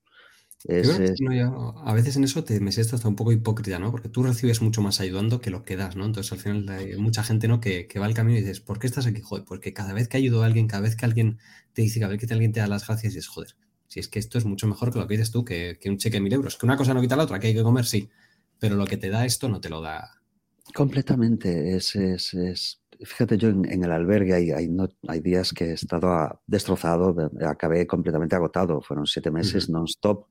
a veces en eso te me siento hasta un poco hipócrita, ¿no? Porque tú recibes mucho más ayudando que lo que das, ¿no? Entonces al final hay mucha gente, ¿no? Que, va al camino y dices, ¿por qué estás aquí? Joder, porque cada vez que ayudo a alguien, cada vez que alguien te dice, cada vez que alguien te da las gracias, dices, joder, si es que esto es mucho mejor que lo que dices tú, que, un cheque de mil euros. Que una cosa no quita la otra, que hay que comer, sí. Pero lo que te da esto no te lo da. Completamente. Es, es, Fíjate, yo en, el albergue hay, hay, no, hay, días que he estado destrozado, acabé completamente agotado. Fueron siete meses non-stop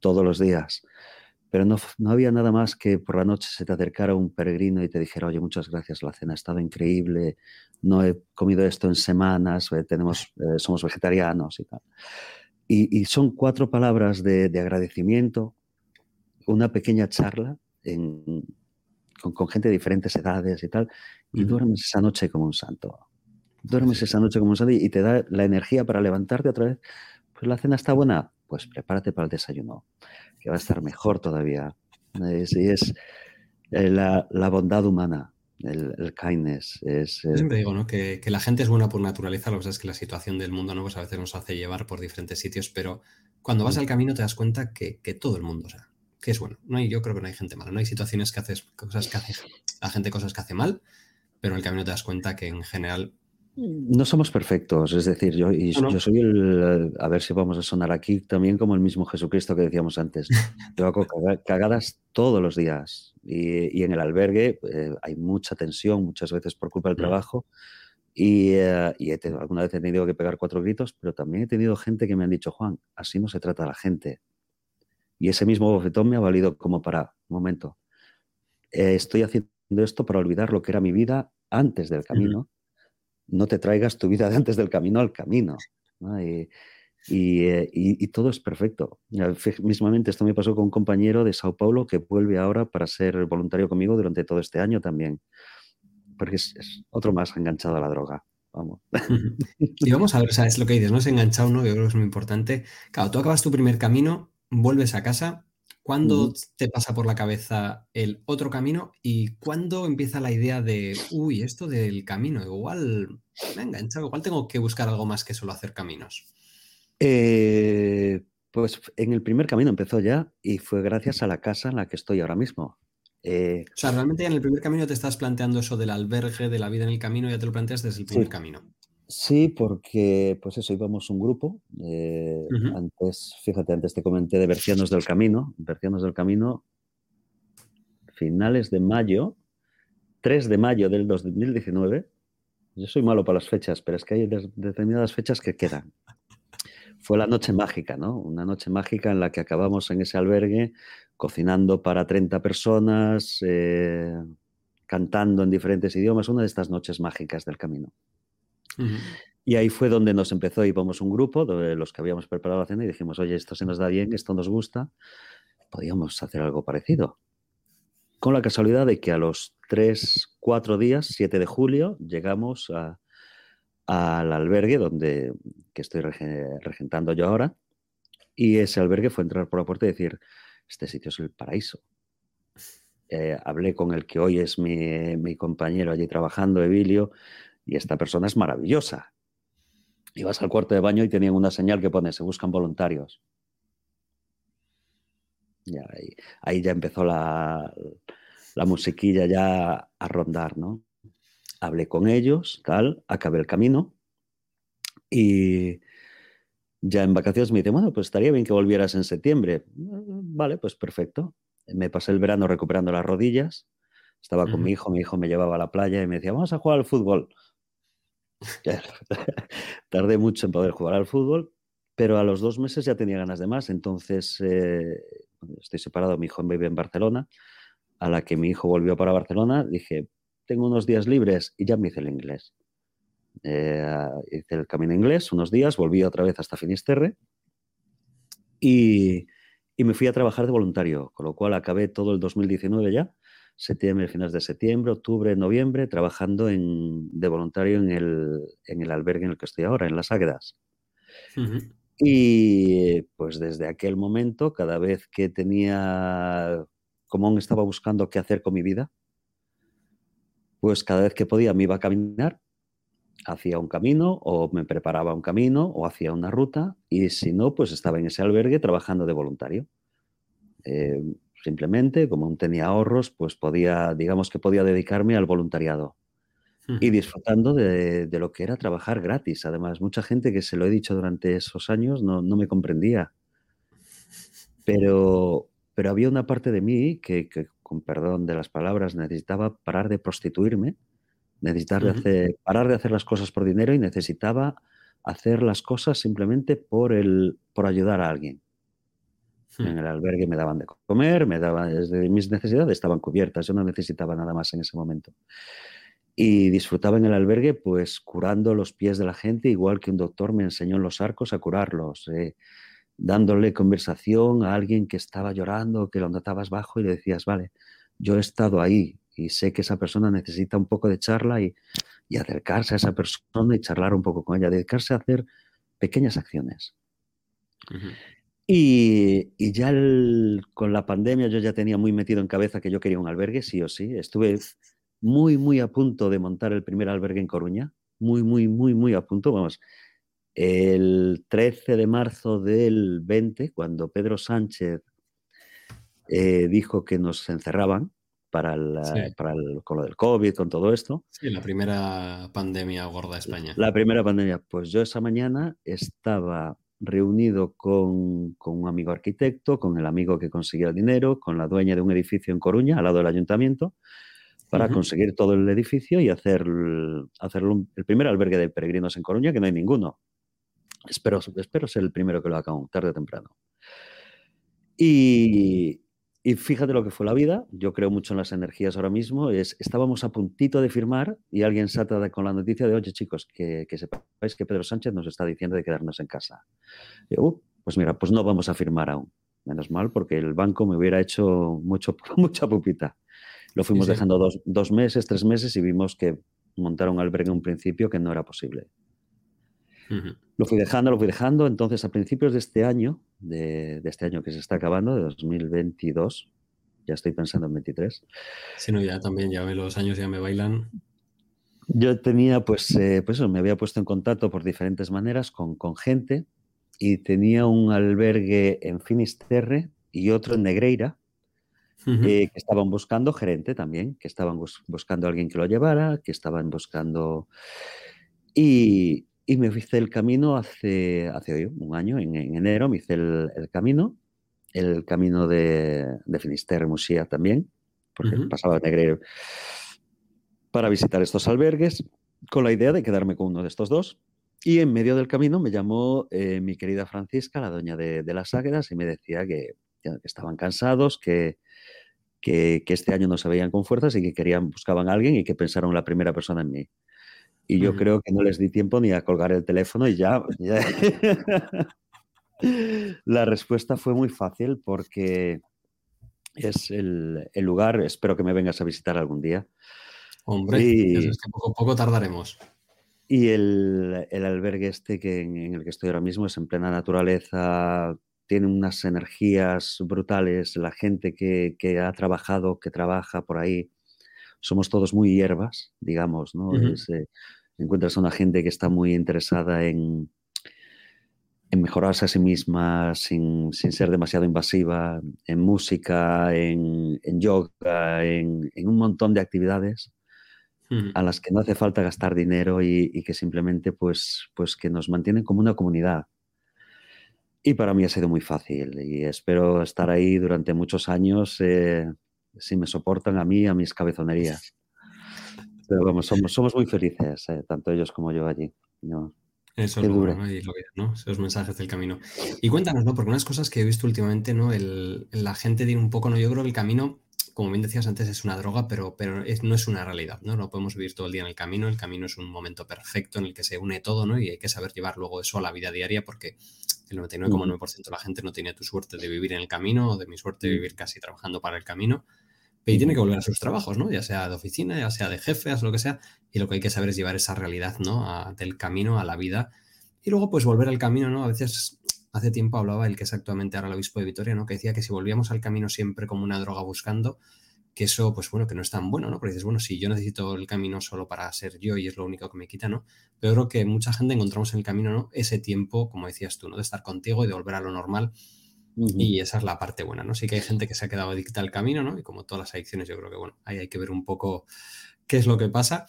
todos los días. Pero no, no, había nada más que por la noche se te acercara un peregrino y te dijera, oye, muchas gracias, la cena ha estado increíble, no he comido esto en semanas, eh, tenemos, eh, somos vegetarianos y tal. Y, son cuatro palabras de, agradecimiento, una pequeña charla con, gente de diferentes edades y tal, y duermes esa noche como un santo. Duermes esa noche como un santo y, te da la energía para levantarte otra vez. Pues la cena está buena, pues prepárate para el desayuno, que va a estar mejor todavía. Y es, eh, la, la bondad humana el, kindness. Es, Yo siempre digo, ¿no? Que, la gente es buena por naturaleza, lo que pasa es que la situación del mundo, ¿no? Pues a veces nos hace llevar por diferentes sitios, pero cuando vas al camino te das cuenta que, todo el mundo, o sea, que es bueno. No hay, yo creo que no hay gente mala, no hay situaciones que haces, cosas que hace la gente cosas que hace mal, pero en el camino te das cuenta que en general no somos perfectos, es decir, yo, yo soy el, a ver si vamos a sonar aquí también como el mismo Jesucristo que decíamos antes. *laughs* Yo hago cagadas todos los días y, en el albergue eh, hay mucha tensión muchas veces por culpa del trabajo y, eh, y alguna vez he tenido que pegar cuatro gritos, pero también he tenido gente que me han dicho, Juan, así no se trata a la gente. Y ese mismo bofetón me ha valido como para, un momento, eh, estoy haciendo esto para olvidar lo que era mi vida antes del camino no te traigas tu vida de antes del camino al camino. Eh, y, todo es perfecto. Mismamente esto me pasó con un compañero de Sao Paulo que vuelve ahora para ser voluntario conmigo durante todo este año también. Porque es, otro más enganchado a la droga. Vamos. Y vamos a ver, es lo que dices, no es enganchado, ¿no? Yo creo que es muy importante. Claro, tú acabas tu primer camino, vuelves a casa ¿Cuándo te pasa por la cabeza el otro camino y cuándo empieza la idea de, uy, esto del camino, igual venga, igual tengo que buscar algo más que solo hacer caminos? Eh, pues en el primer camino empezó ya y fue gracias a la casa en la que estoy ahora mismo. Eh, o sea, realmente en el primer camino te estás planteando eso del albergue, de la vida en el camino, ya te lo planteas desde el primer camino. Sí, porque, pues eso, íbamos un grupo. Eh, antes, fíjate, antes te comenté de Versiones del Camino. Versiones del Camino, finales de mayo, 3 de mayo del 2019. Yo soy malo para las fechas, pero es que hay determinadas fechas que quedan. Fue la noche mágica, ¿no? Una noche mágica en la que acabamos en ese albergue cocinando para 30 personas, eh, cantando en diferentes idiomas, una de estas noches mágicas del camino. Y ahí fue donde nos empezó, íbamos un grupo de los que habíamos preparado la cena y dijimos, oye, esto se nos da bien, esto nos gusta, podríamos hacer algo parecido. Con la casualidad de que a los tres, cuatro días, 7 de julio, llegamos al albergue donde que estoy regentando yo ahora. Y ese albergue fue entrar por la puerta y decir, este sitio es el paraíso. Eh, hablé con el que hoy es mi, mi compañero allí trabajando, Evilio, y esta persona es maravillosa. Ibas al cuarto de baño y tenían una señal que pone, se buscan voluntarios. Y ahí, ya empezó la, la, musiquilla ya a rondar, ¿no? Hablé con ellos, tal, acabé el camino y ya en vacaciones me dice, bueno, pues estaría bien que volvieras en septiembre. Vale, pues perfecto. Me pasé el verano recuperando las rodillas, estaba con mi hijo, mi hijo me llevaba a la playa y me decía, vamos a jugar al fútbol. *laughs* Tardé mucho en poder jugar al fútbol, pero a los dos meses ya tenía ganas de más. Entonces, eh, estoy separado, mi hijo vive en Barcelona. A la que mi hijo volvió para Barcelona, dije, tengo unos días libres y ya me hice el inglés. Eh, hice el camino inglés unos días, volví otra vez hasta Finisterre y, me fui a trabajar de voluntario, con lo cual acabé todo el 2019 ya septiembre, finales de septiembre, octubre, noviembre, trabajando en, de voluntario en el, en el, albergue en el que estoy ahora, en Las Águedas. Y pues desde aquel momento, cada vez que tenía, como aún estaba buscando qué hacer con mi vida, pues cada vez que podía me iba a caminar, hacía un camino o me preparaba un camino o hacía una ruta y si no, pues estaba en ese albergue trabajando de voluntario. Eh, Simplemente, como tenía ahorros, pues podía, digamos que podía dedicarme al voluntariado y disfrutando de, lo que era trabajar gratis. Además, mucha gente que se lo he dicho durante esos años no, me comprendía. Pero, pero había una parte de mí que, con perdón de las palabras, necesitaba parar de prostituirme, necesitar hacer, parar de hacer las cosas por dinero y necesitaba hacer las cosas simplemente por, el, por ayudar a alguien. Hmm. En el albergue me daban de comer, me daban, desde mis necesidades estaban cubiertas, yo no necesitaba nada más en ese momento. Y disfrutaba en el albergue pues curando los pies de la gente, igual que un doctor me enseñó en los arcos a curarlos, eh, dándole conversación a alguien que estaba llorando, que lo notabas bajo y le decías, vale, yo he estado ahí y sé que esa persona necesita un poco de charla y, y acercarse a esa persona y charlar un poco con ella, dedicarse a hacer pequeñas acciones. Y, ya con la pandemia yo ya tenía muy metido en cabeza que yo quería un albergue, sí o sí. Estuve muy, muy a punto de montar el primer albergue en Coruña. Muy, muy, muy, muy a punto. Vamos, el 13 de marzo del 20, cuando Pedro Sánchez eh, dijo que nos encerraban para, para con lo del COVID, con todo esto. Sí, la primera pandemia gorda de España. La primera pandemia. Pues yo esa mañana estaba reunido con, un amigo arquitecto, con el amigo que conseguía el dinero, con la dueña de un edificio en Coruña, al lado del ayuntamiento, para conseguir todo el edificio y hacer, hacer el primer albergue de peregrinos en Coruña, que no hay ninguno. Espero, espero ser el primero que lo haga tarde o temprano. Y, y fíjate lo que fue la vida. Yo creo mucho en las energías ahora mismo. Es, estábamos a puntito de firmar y alguien salta con la noticia de, oye chicos, que, que sepáis que Pedro Sánchez nos está diciendo de quedarnos en casa. Uh, pues mira, pues no vamos a firmar aún. Menos mal, porque el banco me hubiera hecho mucho, *laughs* mucha pupita. Lo fuimos dejando dos, dos, meses, tres meses y vimos que montar un albergue en un principio que no era posible. Lo fui dejando, lo fui dejando. Entonces, a principios de este año, de, este año que se está acabando, de 2022, ya estoy pensando en 23. Si no, ya también, ya los años ya me bailan. Yo tenía, pues, eh, pues eso, me había puesto en contacto por diferentes maneras con, con gente y tenía un albergue en Finisterre y otro en Negreira, eh, que estaban buscando gerente también, que estaban buscando a alguien que lo llevara, que estaban buscando Y, y, me hice el camino hace, hace un año, en, en enero, me hice el, el, camino, el camino de, de Finisterre, Musia también, porque uh -huh. pasaba de Negreiro para visitar estos albergues con la idea de quedarme con uno de estos dos. Y en medio del camino me llamó eh, mi querida Francisca, la doña de, de, las Águedas, y me decía que, que estaban cansados, que, que, que, este año no se veían con fuerzas y que querían, buscaban a alguien y que pensaron la primera persona en mí. Y yo creo que no les di tiempo ni a colgar el teléfono y ya... ya... *laughs* la respuesta fue muy fácil porque es el, el, lugar, espero que me vengas a visitar algún día. Hombre, y, es que poco, poco tardaremos. Y el, el albergue este que en, en, el que estoy ahora mismo es en plena naturaleza, tiene unas energías brutales, la gente que, que ha trabajado, que trabaja por ahí, somos todos muy hierbas, digamos, ¿no? Uh -huh. es, eh, encuentras a una gente que está muy interesada en, en mejorarse a sí misma sin, sin, ser demasiado invasiva, en música, en, en yoga, en, en, un montón de actividades a las que no hace falta gastar dinero y, y, que simplemente pues, pues que nos mantienen como una comunidad. Y para mí ha sido muy fácil y espero estar ahí durante muchos años eh, si me soportan a mí, a mis cabezonerías. Pero vamos, somos, somos muy felices, eh, tanto ellos como yo allí. ¿no? Eso es lo bueno, y lo ¿no? Esos mensajes del camino. Y cuéntanos, ¿no? Porque unas cosas que he visto últimamente, ¿no? El, la gente tiene un poco, ¿no? Yo creo que el camino como bien decías antes, es una droga, pero, pero es, no es una realidad, ¿no? No podemos vivir todo el día en el camino. El camino es un momento perfecto en el que se une todo, ¿no? Y hay que saber llevar luego eso a la vida diaria porque el 99,9% de la gente no tiene tu suerte de vivir en el camino o de mi suerte de vivir casi trabajando para el camino. Y tiene que volver a sus trabajos, ¿no? Ya sea de oficina, ya sea de jefe, a lo que sea. Y lo que hay que saber es llevar esa realidad, ¿no? A, del camino a la vida. Y luego, pues, volver al camino, ¿no? A veces hace tiempo hablaba el que es actualmente ahora el obispo de Vitoria, ¿no? Que decía que si volvíamos al camino siempre como una droga buscando, que eso, pues bueno, que no es tan bueno, ¿no? Porque dices, bueno, si yo necesito el camino solo para ser yo y es lo único que me quita, ¿no? Pero creo que mucha gente encontramos en el camino, ¿no? Ese tiempo, como decías tú, ¿no? De estar contigo y de volver a lo normal. Y esa es la parte buena, ¿no? Sí que hay gente que se ha quedado adicta al camino, ¿no? Y como todas las adicciones, yo creo que, bueno, ahí hay que ver un poco qué es lo que pasa.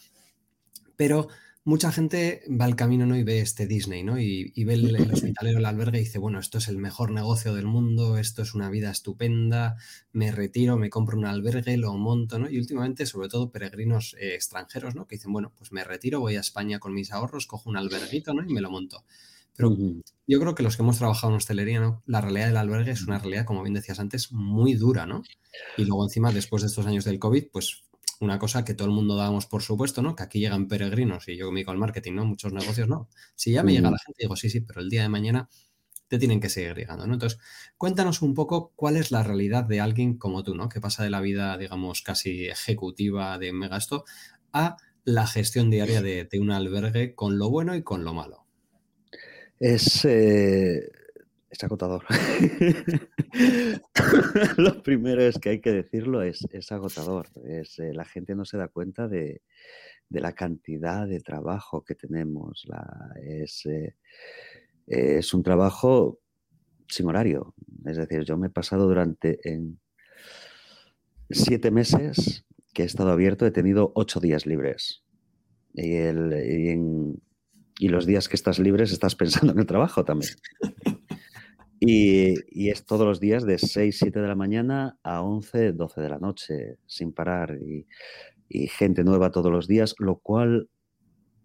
Pero mucha gente va al camino ¿no? y ve este Disney, ¿no? Y, y ve el, el, hospitalero, el albergue y dice, bueno, esto es el mejor negocio del mundo, esto es una vida estupenda, me retiro, me compro un albergue, lo monto, ¿no? Y últimamente, sobre todo peregrinos eh, extranjeros, ¿no? Que dicen, bueno, pues me retiro, voy a España con mis ahorros, cojo un alberguito, ¿no? Y me lo monto. Pero uh -huh. yo creo que los que hemos trabajado en hostelería, ¿no? La realidad del albergue es una realidad, como bien decías antes, muy dura, ¿no? Y luego encima, después de estos años del COVID, pues una cosa que todo el mundo dábamos por supuesto, ¿no? Que aquí llegan peregrinos y yo me digo al marketing, ¿no? Muchos negocios, ¿no? Si ya me llega la gente, digo, sí, sí, pero el día de mañana te tienen que seguir llegando, ¿no? Entonces, cuéntanos un poco cuál es la realidad de alguien como tú, ¿no? Que pasa de la vida, digamos, casi ejecutiva de megasto a la gestión diaria de, de un albergue con lo bueno y con lo malo. Es... Eh es agotador. *laughs* lo primero es que hay que decirlo, es, es agotador. Es, eh, la gente no se da cuenta de, de, la cantidad de trabajo que tenemos. Es, eh, es, un trabajo sin horario. Es decir, yo me he pasado durante siete meses que he estado abierto, he tenido ocho días libres. Y, el, y, en, y los días que estás libres estás pensando en el trabajo también. *laughs* Y, y, es todos los días de 6, 7 de la mañana a 11, 12 de la noche, sin parar. Y, y gente nueva todos los días, lo cual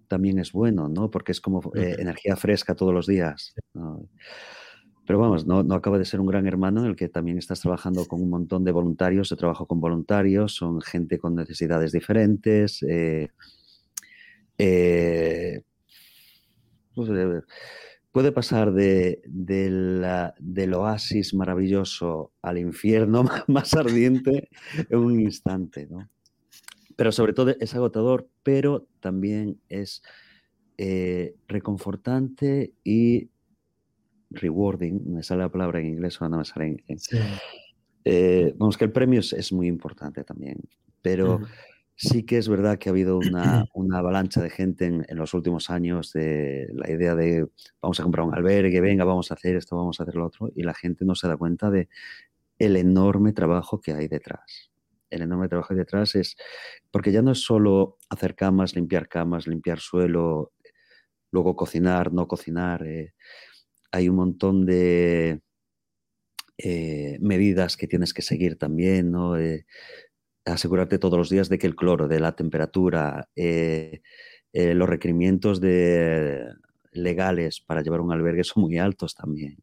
también es bueno, ¿no? Porque es como eh, energía fresca todos los días. ¿no? Pero vamos, no, no, acaba de ser un gran hermano en el que también estás trabajando con un montón de voluntarios. Yo trabajo con voluntarios, son gente con necesidades diferentes. Eh, eh, puede pasar de, de la, del oasis maravilloso al infierno *laughs* más ardiente en un instante, ¿no? Pero sobre todo es agotador, pero también es eh, reconfortante y rewarding, me sale la palabra en inglés no me sale en... en sí. eh, vamos, que el premio es, es, muy importante también, pero... Uh -huh sí que es verdad que ha habido una, *clears throat* una avalancha de gente en, en, los últimos años de la idea de vamos a comprar un albergue, venga, vamos a hacer esto, vamos a hacer lo otro, y la gente no se da cuenta de el enorme trabajo que hay detrás. El enorme trabajo que hay detrás es, porque ya no es solo hacer camas, limpiar camas, limpiar suelo, luego cocinar, no cocinar. Eh, hay un montón de eh, medidas que tienes que seguir también, ¿no? Asegurarte todos los días de que el cloro, de la temperatura, los requerimientos de, legales para llevar un albergue son muy altos también.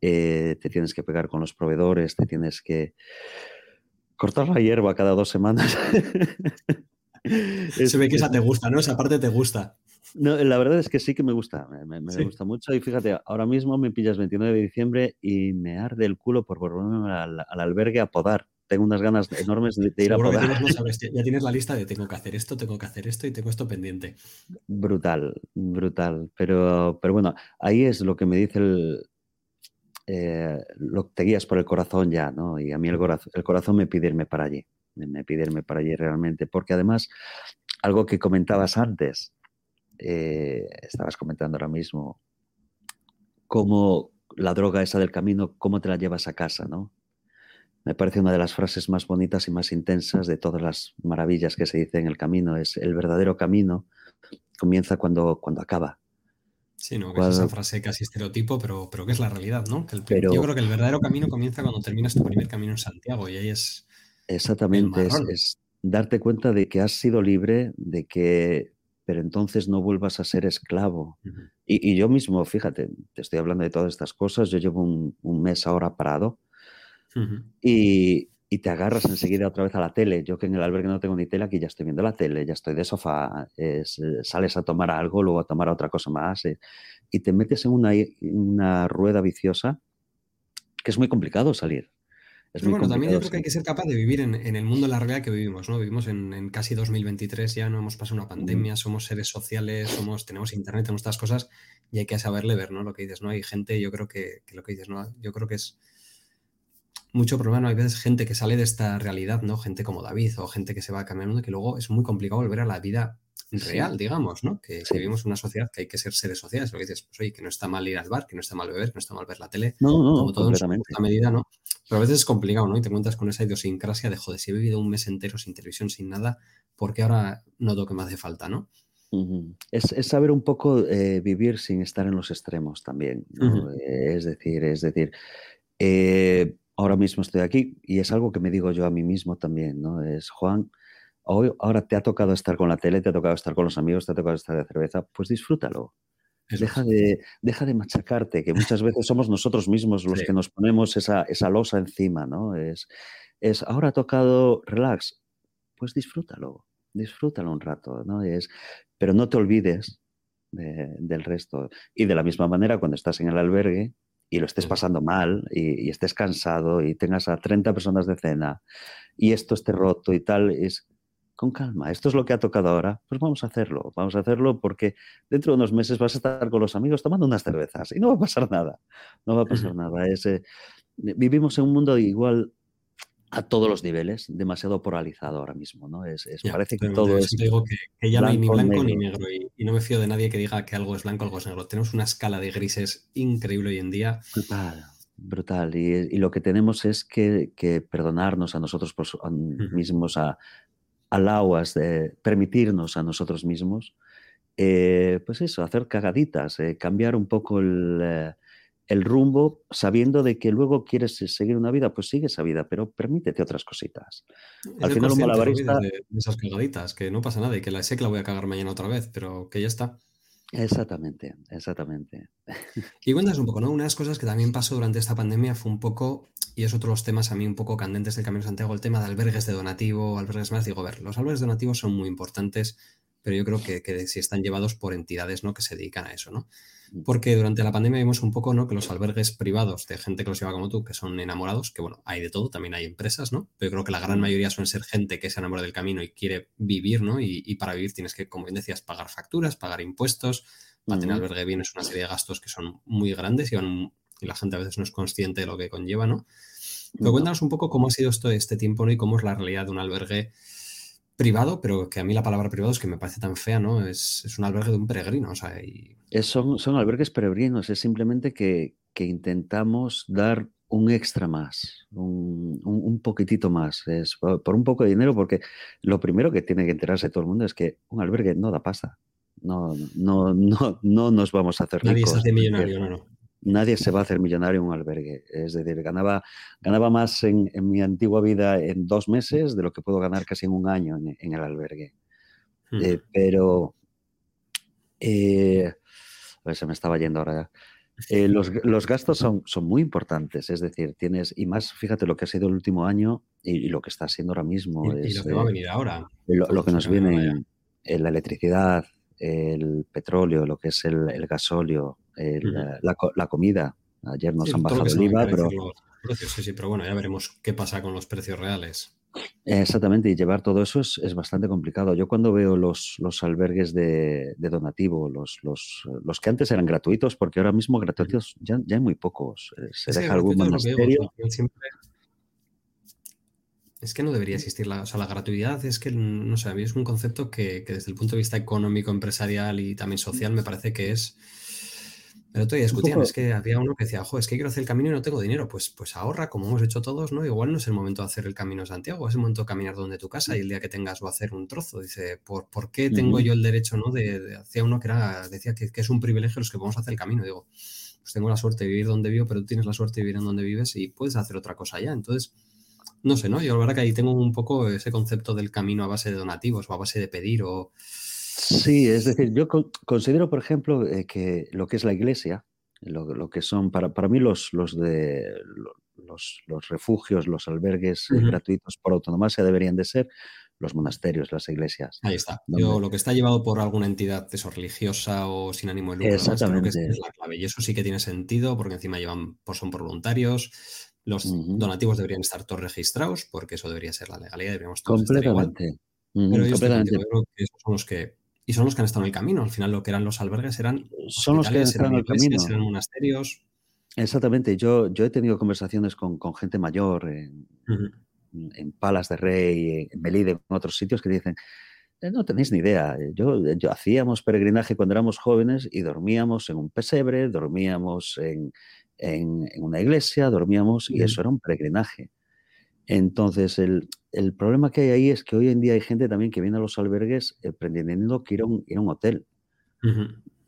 te tienes que pegar con los proveedores, te tienes que cortar la hierba cada dos semanas. *laughs* Se ve que esa te gusta, ¿no? Esa parte te gusta. No, la verdad es que sí que me gusta, me, gusta mucho. Y fíjate, ahora mismo me pillas 29 de diciembre y me arde el culo por volverme al, albergue a podar. Tengo unas ganas enormes de, ir a podar. *laughs* ya tienes la lista de tengo que hacer esto, tengo que hacer esto y tengo esto pendiente. Brutal, brutal. Pero, pero bueno, ahí es lo que me dice el, eh, lo, te guías por el corazón ya, ¿no? Y a mí el corazón, el corazón me pide irme para allí, me pide irme para allí realmente, porque además, algo que comentabas antes, eh, estabas comentando ahora mismo, cómo la droga esa del camino, cómo te la llevas a casa, ¿no? Me parece una de las frases más bonitas y más intensas de todas las maravillas que se dice en el camino. Es el verdadero camino comienza cuando, cuando acaba. Sí, no, que es esa frase casi estereotipo, pero, pero que es la realidad, ¿no? yo creo que el verdadero camino comienza cuando terminas tu primer camino en Santiago y ahí es. Exactamente, es, darte cuenta de que has sido libre, de que. Pero entonces no vuelvas a ser esclavo. y, yo mismo, fíjate, te estoy hablando de todas estas cosas. Yo llevo un, mes ahora parado y, y te agarras enseguida otra vez a la tele. Yo que en el albergue no tengo ni tele, aquí ya estoy viendo la tele, ya estoy de sofá, eh, sales a tomar algo, luego a tomar otra cosa más, eh, y te metes en una, una, rueda viciosa que es muy complicado salir. Es muy bueno, también yo creo que hay que ser capaz de vivir en, el mundo, en la realidad que vivimos, ¿no? Vivimos en, casi 2023, ya no hemos pasado una pandemia, somos seres sociales, somos, tenemos internet, tenemos estas cosas, y hay que saberle ver, ¿no? Lo que dices, ¿no? Hay gente, yo creo que, que lo que dices, ¿no? Yo creo que es mucho problema. ¿no? Hay veces gente que sale de esta realidad, ¿no? Gente como David o gente que se va cambiando, que luego es muy complicado volver a la vida real, digamos, ¿no? Que, vivimos una sociedad que hay que ser seres sociales. Lo que dices, pues oye, que no está mal ir al bar, que no está mal beber, que no está mal ver la tele. No, no, como todo en medida, ¿no? Pero a veces es complicado, ¿no? Y te encuentras con esa idiosincrasia de, joder, si he vivido un mes entero sin televisión, sin nada, ¿por qué ahora noto que me hace falta, ¿no? es, saber un poco eh, vivir sin estar en los extremos también. es decir, es decir, eh, ahora mismo estoy aquí y es algo que me digo yo a mí mismo también, ¿no? Es, Juan, hoy, ahora te ha tocado estar con la tele, te ha tocado estar con los amigos, te ha tocado estar de cerveza, pues disfrútalo. Deja de, deja de machacarte, que muchas veces somos nosotros mismos los que nos ponemos esa, esa losa encima, ¿no? Es, es, ahora ha tocado relax, pues disfrútalo, disfrútalo un rato, ¿no? Es, pero no te olvides del resto. Y de la misma manera, cuando estás en el albergue, y lo estés pasando mal y, estés cansado y tengas a 30 personas de cena y esto esté roto y tal, es con calma, esto es lo que ha tocado ahora, pues vamos a hacerlo, vamos a hacerlo porque dentro de unos meses vas a estar con los amigos tomando unas cervezas y no va a pasar nada, no va a pasar nada. Es, vivimos en un mundo igual a todos los niveles, demasiado polarizado ahora mismo, ¿no? Es, parece que todo es. Digo que, ya no hay ni blanco ni negro y, no me fío de nadie que diga que algo es blanco o algo es negro. Tenemos una escala de grises increíble hoy en día. Brutal, brutal. Y, lo que tenemos es que, perdonarnos a nosotros mismos, a, aguas, de permitirnos a nosotros mismos, eh, pues eso, hacer cagaditas, eh, cambiar un poco el. Eh, el rumbo sabiendo de que luego quieres seguir una vida, pues sigue esa vida, pero permítete otras cositas. Al final un malabarista... De, esas cagaditas, que no pasa nada y que la sé que la voy a cagar mañana otra vez, pero que ya está. Exactamente, exactamente. *laughs* Y cuentas un poco, ¿no? Una de las cosas que también pasó durante esta pandemia fue un poco, y es otro de los temas a mí un poco candentes del Camino de Santiago, el tema de albergues de donativo, albergues más. Digo, a ver, los albergues donativos son muy importantes, pero yo creo que, que si están llevados por entidades ¿no? que se dedican a eso, ¿no? Porque durante la pandemia vimos un poco ¿no? que los albergues privados de gente que los lleva como tú, que son enamorados, que bueno, hay de todo, también hay empresas, ¿no? Pero creo que la gran mayoría suelen ser gente que se enamora del camino y quiere vivir, ¿no? Y, para vivir tienes que, como bien decías, pagar facturas, pagar impuestos, para tener albergue bien es una serie de gastos que son muy grandes y, y, la gente a veces no es consciente de lo que conlleva, ¿no? Pero cuéntanos un poco cómo ha sido esto este tiempo, ¿no? Y cómo es la realidad de un albergue privado, pero que a mí la palabra privado es que me parece tan fea, ¿no? Es, un albergue de un peregrino, o sea, y... son, son albergues peregrinos, es simplemente que, intentamos dar un extra más, un, poquitito más, es por, un poco de dinero, porque lo primero que tiene que enterarse todo el mundo es que un albergue no da pasta, no, no, no, no nos vamos a hacer Nadie ricos. se hace millonario, no, no. Nadie se va a hacer millonario en un albergue. Es decir, ganaba, ganaba más en, en mi antigua vida en dos meses de lo que puedo ganar casi en un año en, en el albergue. Hmm. Eh, pero eh, a ver, se me estaba yendo ahora. ya. Eh, los, los gastos son, son muy importantes, es decir, tienes, y más, fíjate lo que ha sido el último año y, y lo que está siendo ahora mismo. Y, y es, lo que va a eh, venir ahora. lo, que nos viene eh, la electricidad, el petróleo, lo que es el, el gasóleo, eh, la, la comida. Ayer nos Sí, han bajado el IVA, pero precios, sí, sí, pero bueno, ya veremos qué pasa con los precios reales. Exactamente, y llevar todo eso es, es bastante complicado. Yo cuando veo los, los albergues de, de donativo, los, los, los que antes eran gratuitos, porque ahora mismo gratuitos ya, ya hay muy pocos. Eh, Se deja algún monasterio. siempre- Es que no debería existir la, o sea, la gratuidad, es que, no sé, a mí es un concepto que, que desde el punto de vista económico, empresarial y también social me parece que es... El otro día discutían, es que había uno que decía, ojo, es que quiero hacer el camino y no tengo dinero. Pues, pues ahorra, como hemos hecho todos, ¿no? Igual no es el momento de hacer el camino a Santiago, es el momento de caminar donde tu casa y el día que tengas o hacer un trozo. Dice, ¿por, por qué tengo yo el derecho, ¿no? De, de- hacía uno que era, decía que, que es un privilegio los que podemos hacer el camino. Digo, pues tengo la suerte de vivir donde vivo, pero tú tienes la suerte de vivir en donde vives y puedes hacer otra cosa allá. Entonces, no sé, ¿no? Yo la verdad que ahí tengo un poco ese concepto del camino a base de donativos o a base de pedir o... Sí, es decir, yo con- considero, por ejemplo, eh, que lo que es la iglesia, lo, lo que son para, para mí los, los de lo- los, los refugios, los albergues eh, Ujú. gratuitos por autonomía deberían de ser los monasterios, las iglesias. Ahí está. Donde- Yo lo que está llevado por alguna entidad eso, religiosa o sin ánimo de lucro, demás, creo que Exactamente. es la clave. Y eso sí que tiene sentido porque encima llevan, por, son por voluntarios. Los donativos deberían estar todos registrados porque eso debería ser la legalidad, deberíamos todos estar igual. Completamente. Ujú, Pero completamente. yo creo que esos son los que... Y son los que han estado en el camino. Al final lo que eran los albergues eran Son los que están eran en el camino. eran monasterios. Exactamente. Yo, yo he tenido conversaciones con, con gente mayor en, en Palas de Rey, en Melide, en otros sitios que dicen, "Eh, no tenéis ni idea. Yo, yo hacíamos peregrinaje cuando éramos jóvenes y dormíamos en un pesebre, dormíamos en, en- en una iglesia, dormíamos y eso era un peregrinaje. Entonces, el, el problema que hay ahí es que hoy en día hay gente también que viene a los albergues eh, pretendiendo que ir a un, ir a un hotel.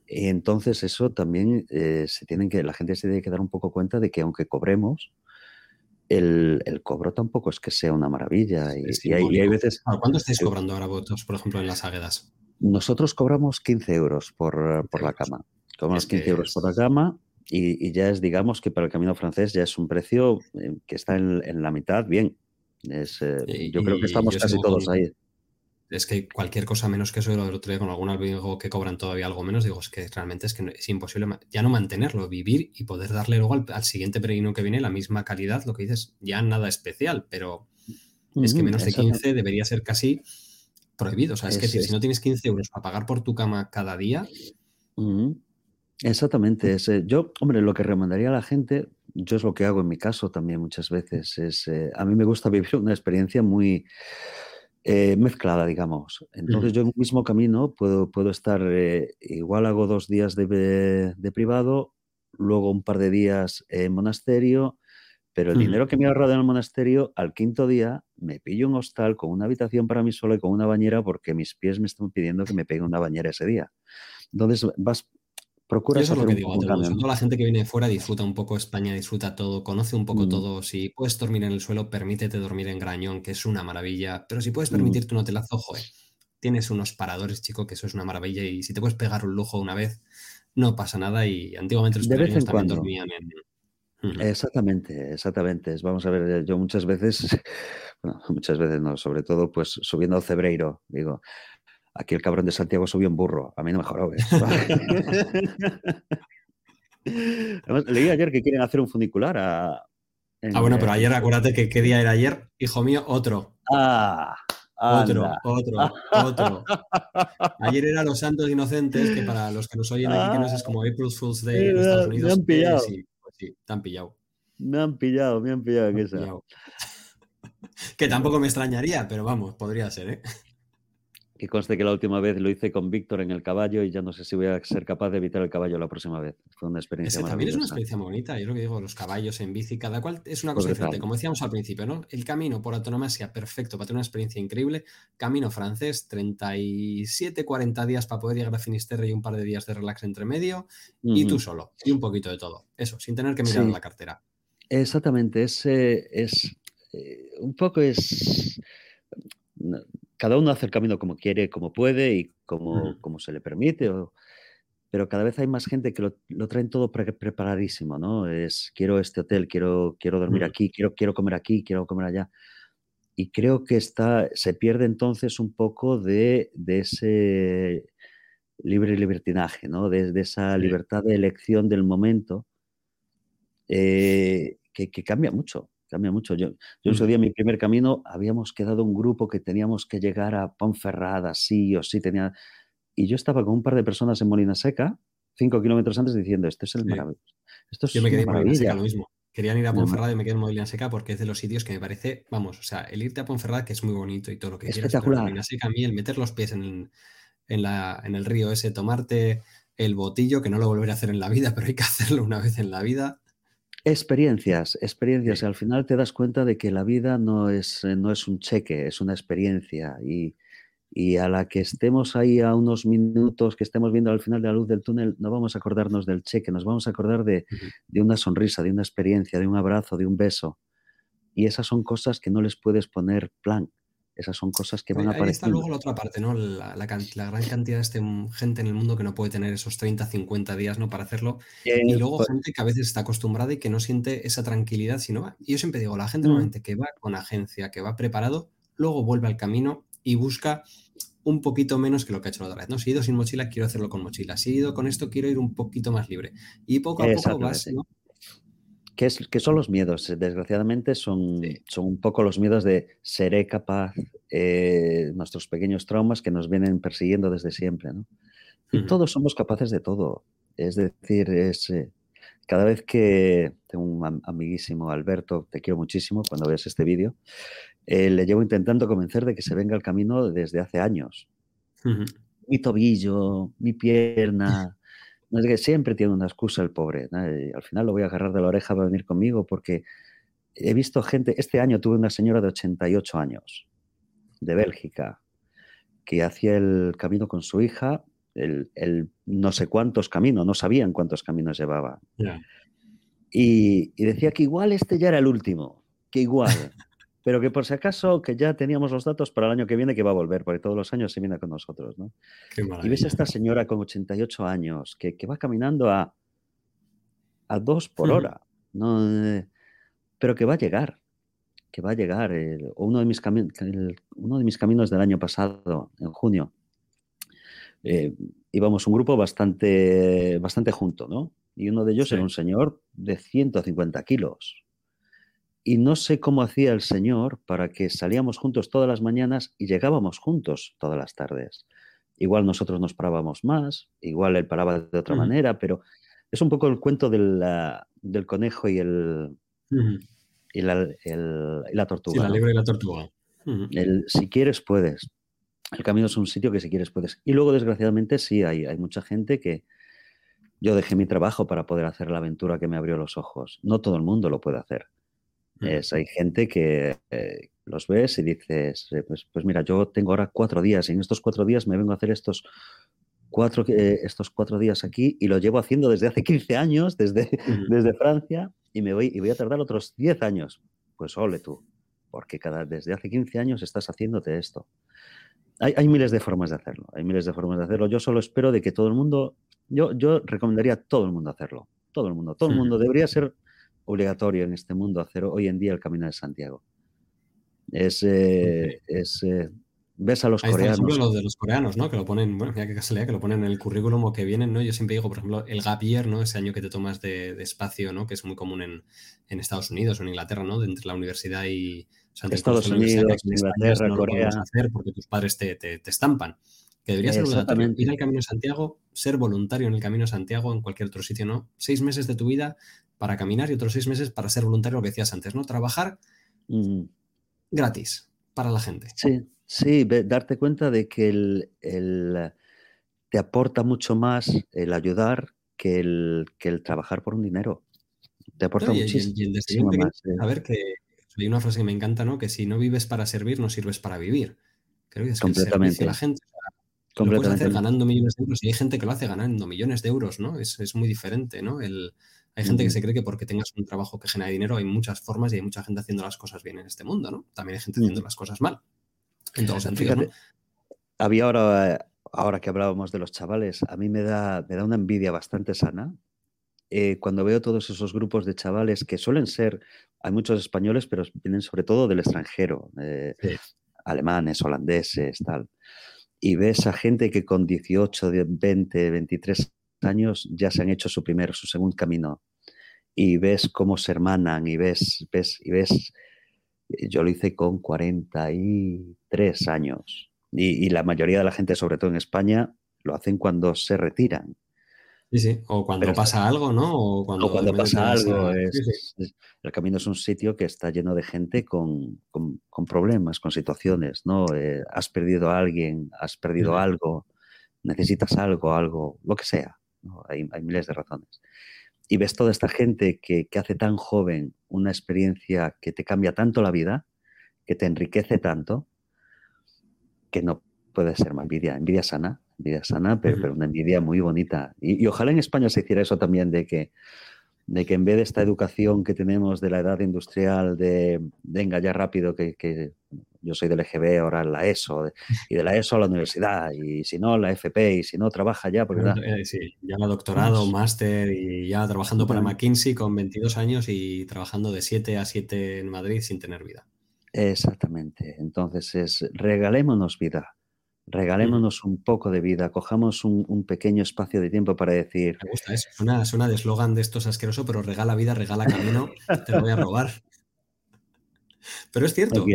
Y entonces eso también eh, se tienen que, la gente se tiene que dar un poco cuenta de que aunque cobremos, el, el cobro tampoco es que sea una maravilla. Y, hay, y hay simbólico. veces, ¿Cuánto estáis cobrando ahora vosotros, por ejemplo, en las águedas? nosotros cobramos 15 euros por, por la cama. Cobramos Es que 15 euros por la cama y, y ya es, digamos, que para el camino francés ya es un precio eh, que está en, en la mitad bien. Es, eh, Y- yo creo que estamos casi todos ahí. Es que cualquier cosa menos que eso, el otro día con algún albergue que cobran todavía algo menos, digo, es que realmente es que no- es imposible ya no mantenerlo, vivir y poder darle luego al, al siguiente peregrino que viene la misma calidad, lo que dices, ya nada especial, pero es que menos de exacto. 15 debería ser casi prohibido. O sea, es, que Es- decir, es- si no tienes 15 euros para pagar por tu cama cada día. Exactamente. es, eh, yo, hombre, lo que recomendaría a la gente, yo es lo que hago en mi caso también muchas veces, es, eh, a mí me gusta vivir una experiencia muy eh, mezclada, digamos. Entonces Ujú. yo en un mismo camino puedo, puedo estar, eh, igual hago dos días de, de privado, luego un par de días en monasterio, pero el dinero que me he ahorrado en el monasterio, al quinto día me pillo un hostal con una habitación para mí sola y con una bañera porque mis pies me están pidiendo que me pegue una bañera ese día. Entonces vas, Yo procuras eso es lo que digo, ¿no? todo la gente que viene de fuera disfruta un poco España, disfruta todo, conoce un poco Mm. todo. Si puedes dormir en el suelo, permítete dormir en Grañón, que es una maravilla. Pero si puedes Mm. permitirte un hotelazo, joder, tienes unos paradores, chico, que eso es una maravilla. Y si te puedes pegar un lujo una vez, no pasa nada. Y antiguamente los De vez en también cuando. dormían en. Exactamente, exactamente. Vamos a ver, yo muchas veces, *laughs* bueno, muchas veces no, sobre todo pues subiendo al Cebreiro, digo, aquí el cabrón de Santiago subió en burro, a mí no me jorobes. *laughs* Además, leí ayer que quieren hacer un funicular a... en, Ah, bueno, pero eh, ayer, acuérdate que qué día era ayer, hijo mío, otro. Ah, Otro, anda. otro, otro. Ayer era los santos inocentes, que para los que nos oyen aquí, que no es como April Fool's Day en Estados han- me Unidos. han eh, pillado. sí, pues sí, te han pillado. Me han pillado, me han pillado. que han pillado. *laughs* Que tampoco me extrañaría, pero vamos, podría ser, ¿eh? Que conste que la última vez lo hice con Víctor en el caballo y ya no sé si voy a ser capaz de evitar el caballo la próxima vez. Fue una experiencia Ese también es una experiencia muy bonita. Yo lo que digo, los caballos en bici, cada cual es una cosa diferente. Como decíamos al principio, ¿no? El camino por autonomía perfecto para tener una experiencia increíble. Camino francés, 37, 40 días para poder llegar a Finisterre y un par de días de relax entre medio. Y tú solo. Y un poquito de todo. Eso, sin tener que mirar la cartera. Exactamente. Es, es eh, un poco es cada uno hace el camino como quiere, como puede y como, como se le permite. pero cada vez hay más gente que lo, traen todo preparadísimo, ¿no? Es, quiero este hotel, quiero, quiero dormir aquí, quiero, quiero comer aquí, quiero comer allá. Y creo que está, se pierde entonces un poco de, ese libre libertinaje, ¿no? De, esa libertad de elección del momento eh, que, que, cambia mucho cambia mucho. Yo, yo ese día, mi primer camino, habíamos quedado un grupo que teníamos que llegar a Ponferrada, sí o sí, tenía... Y yo estaba con un par de personas en Molina Seca, cinco kilómetros antes, diciendo, esto es el maravilloso. Esto es yo me quedé en Molina Seca lo mismo. Querían ir a Ponferrada y me quedé en Molina Seca porque es de los sitios que me parece, vamos, o sea, el irte a Ponferrada, que es muy bonito y todo lo que quieras, pero Molina Seca, a mí el meter los pies en en, la, en el río ese, tomarte el botillo, que no lo volveré a hacer en la vida, *laughs* pero hay que hacerlo una vez en la vida. Experiencias, experiencias. Al final te das cuenta de que la vida no es, eh, no es un cheque, es una experiencia. Y, a la que estemos ahí a unos minutos, que estemos viendo al final de la luz del túnel, no vamos a acordarnos del cheque, nos vamos a acordar de, de una sonrisa, de una experiencia, de un abrazo, de un beso. Y esas son cosas que no les puedes poner plan. Esas son cosas que van a aparecer. está luego la otra parte, ¿no? La, gran cantidad de este, gente en el mundo que no puede tener esos 30, 50 días, ¿no? Para hacerlo. y luego pues gente que a veces está acostumbrada y que no siente esa tranquilidad, sino va. Y yo siempre digo, la gente mm. normalmente que va con agencia, que va preparado, luego vuelve al camino y busca un poquito menos que lo que ha hecho la otra vez. ¿no? Si he ido sin mochila, quiero hacerlo con mochila. Si he ido con esto, quiero ir un poquito más libre. Y poco a poco vas, ¿no? ¿Qué, son los miedos? Desgraciadamente son, son un poco los miedos de seré capaz, eh, nuestros pequeños traumas que nos vienen persiguiendo desde siempre. ¿no? Y todos somos capaces de todo. Es decir, es, eh, cada vez que tengo un amiguísimo, Alberto, te quiero muchísimo cuando veas este vídeo, eh, le llevo intentando convencer de que se venga al camino desde hace años. Mi tobillo, mi pierna, no es que siempre tiene una excusa el pobre. al final lo voy a agarrar de la oreja para venir conmigo porque he visto gente, este año tuve una señora de 88 años, de Bélgica, que hacía el camino con su hija, el, no sé cuántos caminos, no sabían cuántos caminos llevaba. Y, y, decía que igual este ya era el último, que igual. Pero que por si acaso que ya teníamos los datos para el año que viene que va a volver, porque todos los años se viene con nosotros, ¿no? y ves a esta señora con 88 años que, va caminando a, a dos por hora, ¿no? pero que va a llegar, que va a llegar. uno, de mis uno de mis caminos del año pasado, en junio, eh, íbamos un grupo bastante, bastante junto, ¿no? Y uno de ellos era un señor de 150 kilos, y no sé cómo hacía el Señor para que salíamos juntos todas las mañanas y llegábamos juntos todas las tardes. Igual nosotros nos parábamos más, igual él paraba de otra manera, pero es un poco el cuento del, del conejo y el, y, la, la, tortuga. Sí, la y la tortuga. el, si quieres, puedes. El camino es un sitio que si quieres, puedes. Y luego, desgraciadamente, sí, hay, hay mucha gente que yo dejé mi trabajo para poder hacer la aventura que me abrió los ojos. No todo el mundo lo puede hacer. Es, hay gente que eh, los ves y dices, eh, pues, pues, mira, yo tengo ahora cuatro días y en estos cuatro días me vengo a hacer estos cuatro, eh, estos cuatro días aquí y lo llevo haciendo desde hace *laughs* 15 años, desde, desde Francia, y me voy y voy a tardar otros 10 años. Pues ole tú, porque cada, desde hace 15 años estás haciéndote esto. Hay, hay, miles de formas de hacerlo, hay miles de formas de hacerlo. Yo solo espero de que todo el mundo, yo, yo recomendaría a todo el mundo hacerlo, todo el mundo, todo el mundo debería ser obligatorio en este mundo hacer hoy en día el Camino de Santiago. Es, eh, es eh, ves a los coreanos. los de los coreanos, ¿no? Que lo ponen, bueno, ya que casualidad, que lo ponen en el currículum o que vienen, ¿no? Yo siempre digo, por ejemplo, el gap year, ¿no? Ese año que te tomas de, espacio, ¿no? Que es muy común en, Estados Unidos o en Inglaterra, ¿no? entre la universidad y... Estados Unidos, Inglaterra, Corea. hacer porque tus padres te, te, te estampan que debería ser obligatorio ir al Camino de Santiago, ser voluntario en el Camino de Santiago, en cualquier otro sitio, ¿no? Seis meses de tu vida para caminar y otros seis meses para ser voluntario, lo que decías antes, ¿no? Trabajar mm. gratis para la gente. Sí, Sí, darte cuenta de que el, te aporta mucho más el ayudar que el, que el trabajar por un dinero. Te aporta muchísimo. más. A ver, que hay una frase que me encanta, ¿no? Que si no vives para servir, no sirves para vivir. Creo que es Completamente. Que la gente. Lo puedes hacer ganando millones de euros y hay gente que lo hace ganando millones de euros, ¿no? Es, es muy diferente, ¿no? El, hay gente que se cree que porque tengas un trabajo que genera dinero hay muchas formas y hay mucha gente haciendo las cosas bien en este mundo, ¿no? También hay gente haciendo las cosas mal. En todos sentidos, Había ahora, ahora que hablábamos de los chavales, a mí me da, me da una envidia bastante sana eh, cuando veo todos esos grupos de chavales que suelen ser, hay muchos españoles, pero vienen sobre todo del extranjero, eh, alemanes, holandeses, tal. Y ves a gente que con 18, 20, 23 años ya se han hecho su primer, su segundo camino. Y ves cómo se hermanan y ves, ves, y ves, yo lo hice con 43 años. y la mayoría de la gente, sobre todo en España, lo hacen cuando se retiran. Sí, sí, o cuando pasa algo, ¿no? O cuando, pasa algo. el camino es un sitio que está lleno de gente con, problemas, con situaciones, ¿no? Eh, has perdido a alguien, has perdido algo, necesitas algo, algo, lo que sea. Hay, miles de razones. Y ves toda esta gente que, que hace tan joven una experiencia que te cambia tanto la vida, que te enriquece tanto, que no puede ser más envidia, envidia sana, envidia sana, pero, pero una envidia muy bonita. Y, ojalá en España se hiciera eso también, de que, de que en vez de esta educación que tenemos de la edad industrial, de venga ya rápido, que, que yo soy del EGB, ahora la ESO, y de la ESO a la universidad, y si no, la FP, y si no, trabaja ya. Porque, eh, sí, ya la doctorado, máster, y ya trabajando para McKinsey con 22 años y trabajando de 7 a 7 en Madrid sin tener vida. Exactamente. Entonces es, regalémonos vida regalémonos un poco de vida, cojamos un, pequeño espacio de tiempo para decir... Me gusta eso, suena, de eslogan de estos asqueroso, pero regala vida, regala camino, te lo voy a robar. *laughs* Pero es cierto.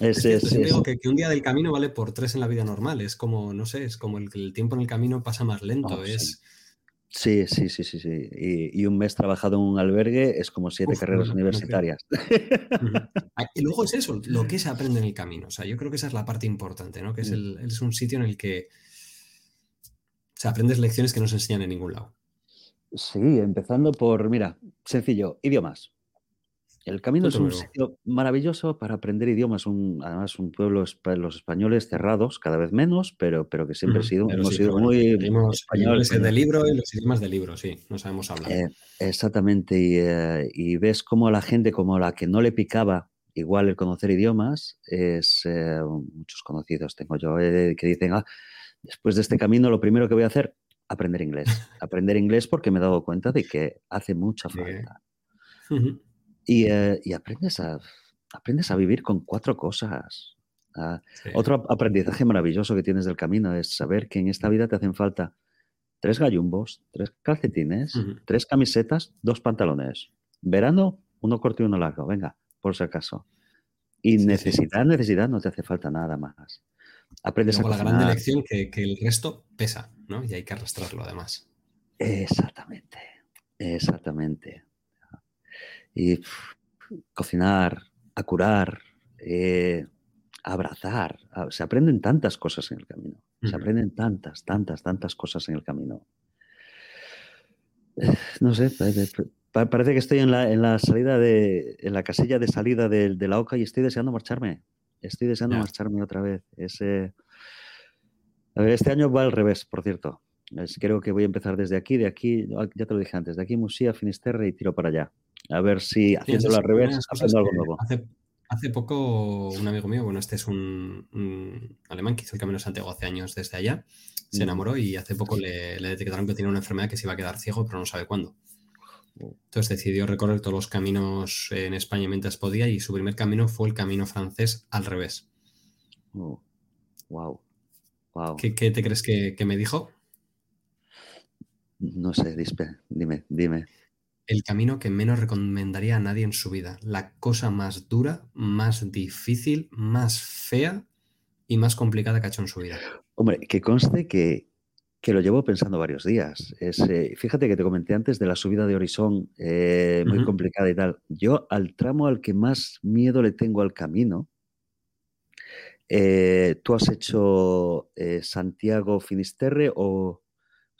Es, digo que, un día del camino vale por tres en la vida normal. Es como, no sé, es como el, el tiempo en el camino pasa más lento. Oh, es, Sí, sí, sí, sí, sí. Y, un mes trabajado en un albergue es como siete carreras universitarias. Ah, y luego es eso, lo que se *laughs* aprende en el camino. O sea, yo creo que esa es la parte importante, ¿no? Que es, mm. es un sitio en el que se aprendes lecciones que no se enseñan en ningún lado. Sí, empezando por, mira, sencillo, idiomas. El camino es un sitio maravilloso para aprender idiomas. Un, además, un pueblo, los españoles cerrados, cada vez menos, pero, pero que siempre sido, hemos sido muy españoles. de libro y los idiomas de libro, sí, no sabemos hablar. Eh, exactamente, eh, y, ves cómo la gente, como la que no le picaba igual el conocer idiomas, es eh, muchos conocidos tengo yo, que dicen, ah, después de este *laughs* camino lo primero que voy a hacer, aprender inglés. aprender inglés porque me he dado cuenta de que hace mucha falta. Eh, y, aprendes, a, aprendes a vivir con cuatro cosas. Ah, otro aprendizaje maravilloso que tienes del camino es saber que en esta vida te hacen falta tres gallumbos, tres calcetines, tres camisetas, dos pantalones. Verano, uno corto y uno largo, venga, por si acaso. Y necesidad, necesidad, no te hace falta nada más. Aprendes a la gran lección que, que el resto pesa, ¿no? Y hay que arrastrarlo además. Exactamente, exactamente y cocinar, a curar, eh, abrazar. Se aprenden tantas cosas en el camino. Se aprenden tantas, tantas, tantas cosas en el camino. Eh, no sé, parece que estoy en la, en la salida de, en la casilla de salida de, la OCA y estoy deseando marcharme. Estoy deseando marcharme otra vez. Ese, a ver, este año va al revés, por cierto. creo que voy a empezar desde aquí, de aquí, ya te lo dije antes, de aquí Musía, Finisterre y tiro para allá. A ver si haciéndolo al revés, haciendo algo nuevo. Hace, poco un amigo mío, bueno, este es un, alemán que hizo el Camino de Santiago hace años desde allá, se mm. enamoró y hace poco le, detectaron que tenía una enfermedad que se iba a quedar ciego, pero no sabe cuándo. Entonces decidió recorrer todos los caminos en España mientras podía y su primer camino fue el camino francés al revés. wow. Oh, wow. ¿Qué, te crees que, que, me dijo? No sé, dime, dime el camino que menos recomendaría a nadie en su vida. La cosa más dura, más difícil, más fea y más complicada que ha hecho en su vida. Hombre, que conste que, lo llevo pensando varios días. Eh, fíjate que te comenté antes de la subida de Horizon, eh, muy complicada y tal. Yo al tramo al que más miedo le tengo al camino Eh, ¿Tú has hecho Santiago Finisterre o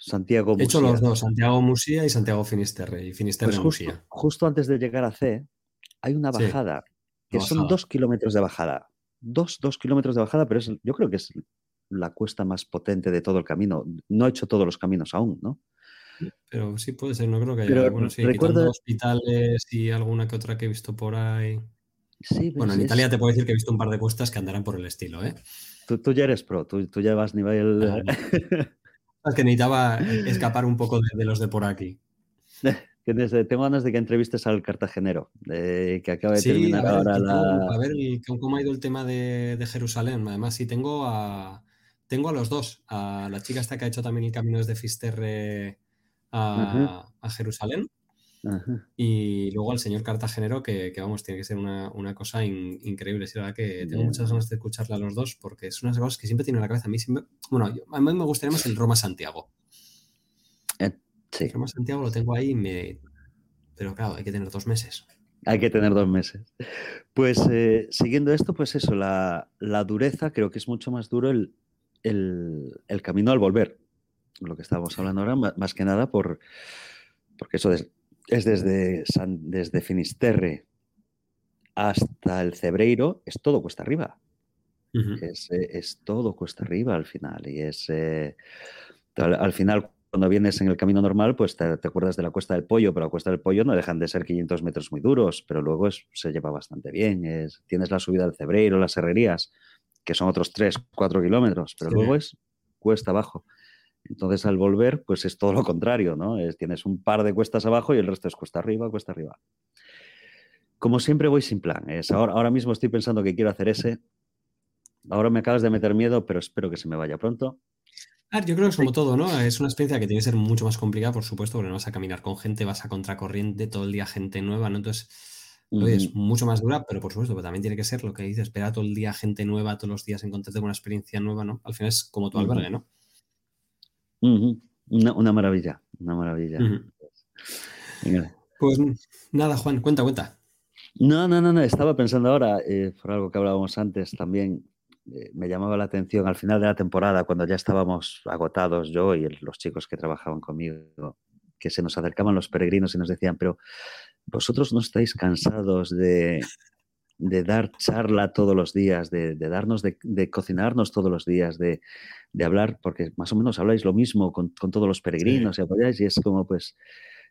Santiago Musía? He hecho los dos, Santiago Musía y Santiago Finisterre, y Finisterre pues Musía. Justo antes de llegar a C, hay una bajada, que son dos kilómetros de bajada. Dos, dos kilómetros de bajada, pero es, yo creo que es la cuesta más potente de todo el camino. No he hecho todos los caminos aún, ¿no? Pero sí puede ser, no creo que haya. bueno, sí, hospitales y alguna que otra que he visto por ahí. Sí, bueno, en Italia te puedo decir que he visto un par de cuestas que andarán por el estilo, ¿eh? Tú, ya eres pro, tú, tú ya vas nivel. Ah, *laughs* que necesitaba *laughs* escapar un poco de, los de por aquí. *laughs* tengo ganas de que entrevistes al cartagenero, que acaba de terminar ahora la. A ver cómo ha ido el tema de, Jerusalén. Además, sí tengo a. Tengo a los dos. A la chica esta que ha hecho también el camino desde Fisterre a, Jerusalén. Y luego al señor Cartagenero, que, vamos, tiene que ser una, cosa increíble. Es verdad que tengo muchas ganas de escucharle a los dos, porque es una de las cosas que siempre tiene en la cabeza. A mí bueno, a mí me gustaría más el Roma Santiago. Eh, sí. El Roma Santiago lo tengo ahí, me... pero claro, hay que tener dos meses. Hay que tener dos meses. Pues eh, siguiendo esto, pues eso, la, dureza, creo que es mucho más duro el, el camino al volver lo que estábamos hablando ahora, más que nada por, porque eso es, desde, desde Finisterre hasta el Cebreiro, es todo cuesta arriba. Eh, es, todo cuesta arriba al final. Y es eh, al, final, cuando vienes en el camino normal, pues te, acuerdas de la cuesta del pollo, pero la cuesta del pollo no dejan de ser 500 metros muy duros, pero luego se lleva bastante bien. Es, tienes la subida del Cebreiro, las herrerías, que son otros 3, 4 kilómetros, pero luego es cuesta abajo. Entonces, al volver, pues es todo lo contrario, ¿no? Es, tienes un par de cuestas abajo y el resto es cuesta arriba, cuesta arriba. Como siempre voy sin plan. Es ahora, ahora mismo estoy pensando que quiero hacer ese. Ahora me acabas de meter miedo, pero espero que se me vaya pronto. yo creo que es como todo, ¿no? Es una experiencia que tiene que ser mucho más complicada, por supuesto, porque no vas a caminar con gente, vas a contracorriente todo el día, gente nueva, ¿no? Entonces, es mucho más dura, pero por supuesto, pero también tiene que ser lo que dices, esperar todo el día gente nueva, todos los días encontrarte con una experiencia nueva, ¿no? Al final es como tu albergue, ¿no? Una, maravilla, una maravilla. Pues nada, Juan, cuenta, cuenta. No, no, no, no. Estaba pensando ahora, eh, por algo que hablábamos antes también, eh, me llamaba la atención al final de la temporada, cuando ya estábamos agotados, yo y los chicos que trabajaban conmigo, que se nos acercaban los peregrinos y nos decían, pero vosotros no estáis cansados de, de dar charla todos los días, de, darnos, de, cocinarnos todos los días, de, hablar, porque más o menos habláis lo mismo con, todos los peregrinos y apoyáis, y es como, pues,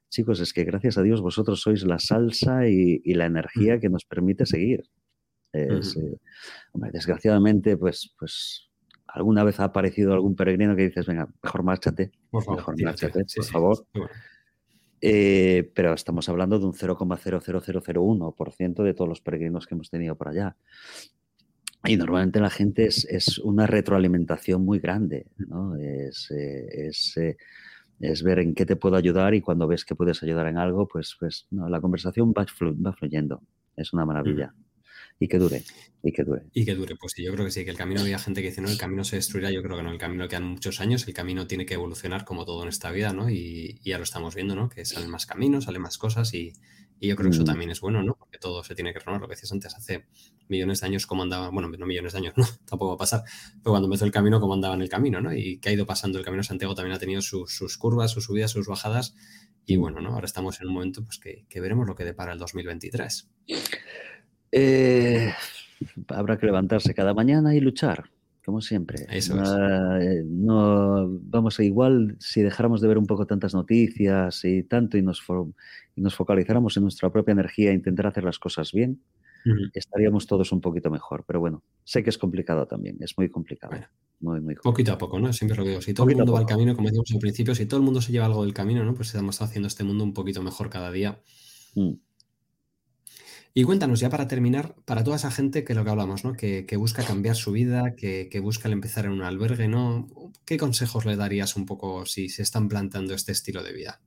chicos, es que gracias a Dios vosotros sois la salsa y, la energía que nos permite seguir. Eh, desgraciadamente, pues, pues alguna vez ha aparecido algún peregrino que dices, venga, mejor márchate, por favor, mejor márchate, por favor. Eh, pero estamos hablando de un 0,00001% de todos los peregrinos que hemos tenido por allá. Y normalmente la gente es, una retroalimentación muy grande, ¿no? Es, eh, eh, es, ver en qué te puedo ayudar y cuando ves que puedes ayudar en algo, pues, pues no, la conversación va, va fluyendo. Es una maravilla. Y que dure, y que dure. Y que dure, pues sí, yo creo que sí, que el camino había gente que dice, no, el camino se destruirá, yo creo que no, el camino quedan muchos años, el camino tiene que evolucionar como todo en esta vida, ¿no? Y, ya lo estamos viendo, ¿no? Que salen más caminos, salen más cosas y, yo creo que eso mm. también es bueno, ¿no? Porque todo se tiene que renovar, lo que decías antes, hace millones de años cómo andaba, bueno, no millones de años, *laughs* no, tampoco va a pasar, pero cuando empezó el camino, cómo andaba en el camino, ¿no? Y que ha ido pasando el camino Santiago también ha tenido sus, curvas, sus subidas, sus bajadas y mm. bueno, ¿no? Ahora estamos en un momento pues que, que veremos lo que depara el 2023. Eh, habrá que levantarse cada mañana y luchar, como siempre. Eso eh, no, vamos a igual si dejáramos de ver un poco tantas noticias y tanto y nos, nos focalizáramos en nuestra propia energía e intentar hacer las cosas bien, estaríamos todos un poquito mejor. Pero bueno, sé que es complicado también, es muy complicado. muy, muy Poquito a poco, ¿no? Siempre lo digo. Si todo el mundo va al camino, como decíamos al principio, si todo el mundo se lleva algo del camino, ¿no? Pues estamos haciendo este mundo un poquito mejor cada día. Mm. Y cuéntanos, ya para terminar, para toda esa gente que lo que hablamos, ¿no? Que, busca cambiar su vida, que, busca el empezar en un albergue, ¿no? ¿Qué consejos le darías un poco si se están plantando este estilo de vida?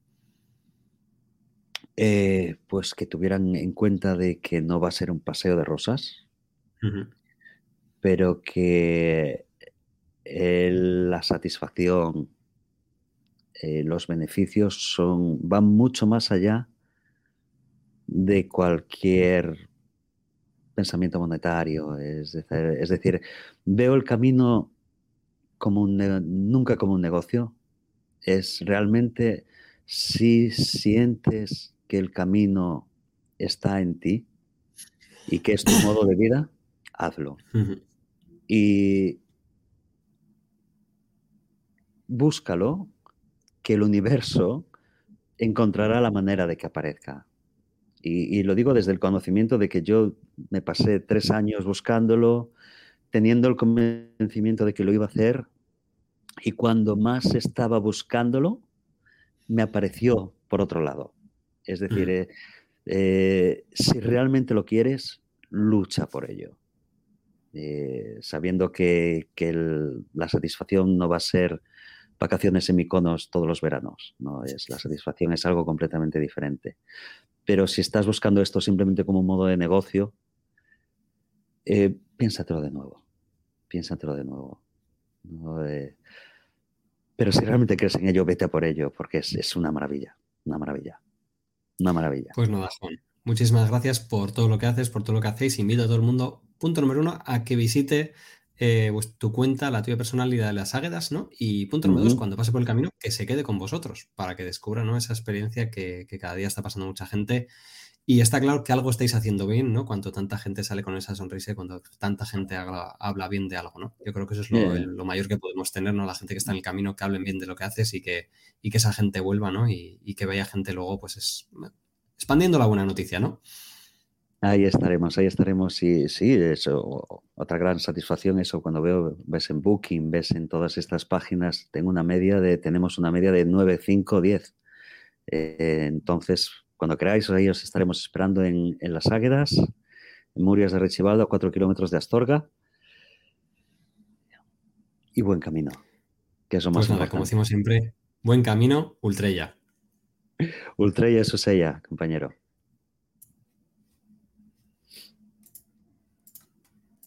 Eh, pues que tuvieran en cuenta de que no va a ser un paseo de rosas, pero que la satisfacción, eh, los beneficios son, van mucho más allá de cualquier pensamiento monetario, es decir, veo el camino como un, nunca como un negocio, es realmente si sientes que el camino está en ti y que es tu modo de vida, hazlo. Y búscalo, que el universo encontrará la manera de que aparezca. Y, lo digo desde el conocimiento de que yo me pasé tres años buscándolo, teniendo el convencimiento de que lo iba a hacer, y cuando más estaba buscándolo, me apareció por otro lado. Es decir, eh, eh, si realmente lo quieres, lucha por ello. Eh, sabiendo que, la satisfacción no va a ser vacaciones en Miconos todos los veranos, no es la satisfacción es algo completamente diferente. Pero si estás buscando esto simplemente como un modo de negocio, eh, piénsatelo de nuevo, piénsatelo de nuevo. pero si realmente crees en ello, vete a por ello, porque es, es una maravilla, una maravilla, una maravilla. Pues nada, Juan. Muchísimas gracias por todo lo que haces, por todo lo que hacéis. Invito a todo el mundo, punto número uno, a que visite eh, pues, tu cuenta, la tuya personal y la de las águedas, ¿no? Y punto número dos, cuando pase por el camino, que se quede con vosotros, para que descubra ¿no? esa experiencia que, cada día está pasando mucha gente. Y está claro que algo estáis haciendo bien, ¿no? Cuando tanta gente sale con esa sonrisa y cuando tanta gente habla, bien de algo, ¿no? Yo creo que eso es lo, mayor que podemos tener, ¿no? La gente que está en el camino, que hablen bien de lo que haces y que, y que esa gente vuelva, ¿no? Y, y que vaya gente luego, pues es expandiendo la buena noticia, ¿no? Ahí estaremos, ahí estaremos. Y sí, eso, otra gran satisfacción, eso cuando veo, ves en Booking, ves en todas estas páginas, tengo una media de, tenemos una media de 9, 5, 10. entonces, cuando queráis, ahí os estaremos esperando en, Las Águedas, en Murias de Rechivaldo, a 4 kilómetros de Astorga. Y buen camino, que es lo más pues nada, como decimos siempre, buen camino, Ultrella. Ultra y eso es ella, compañero.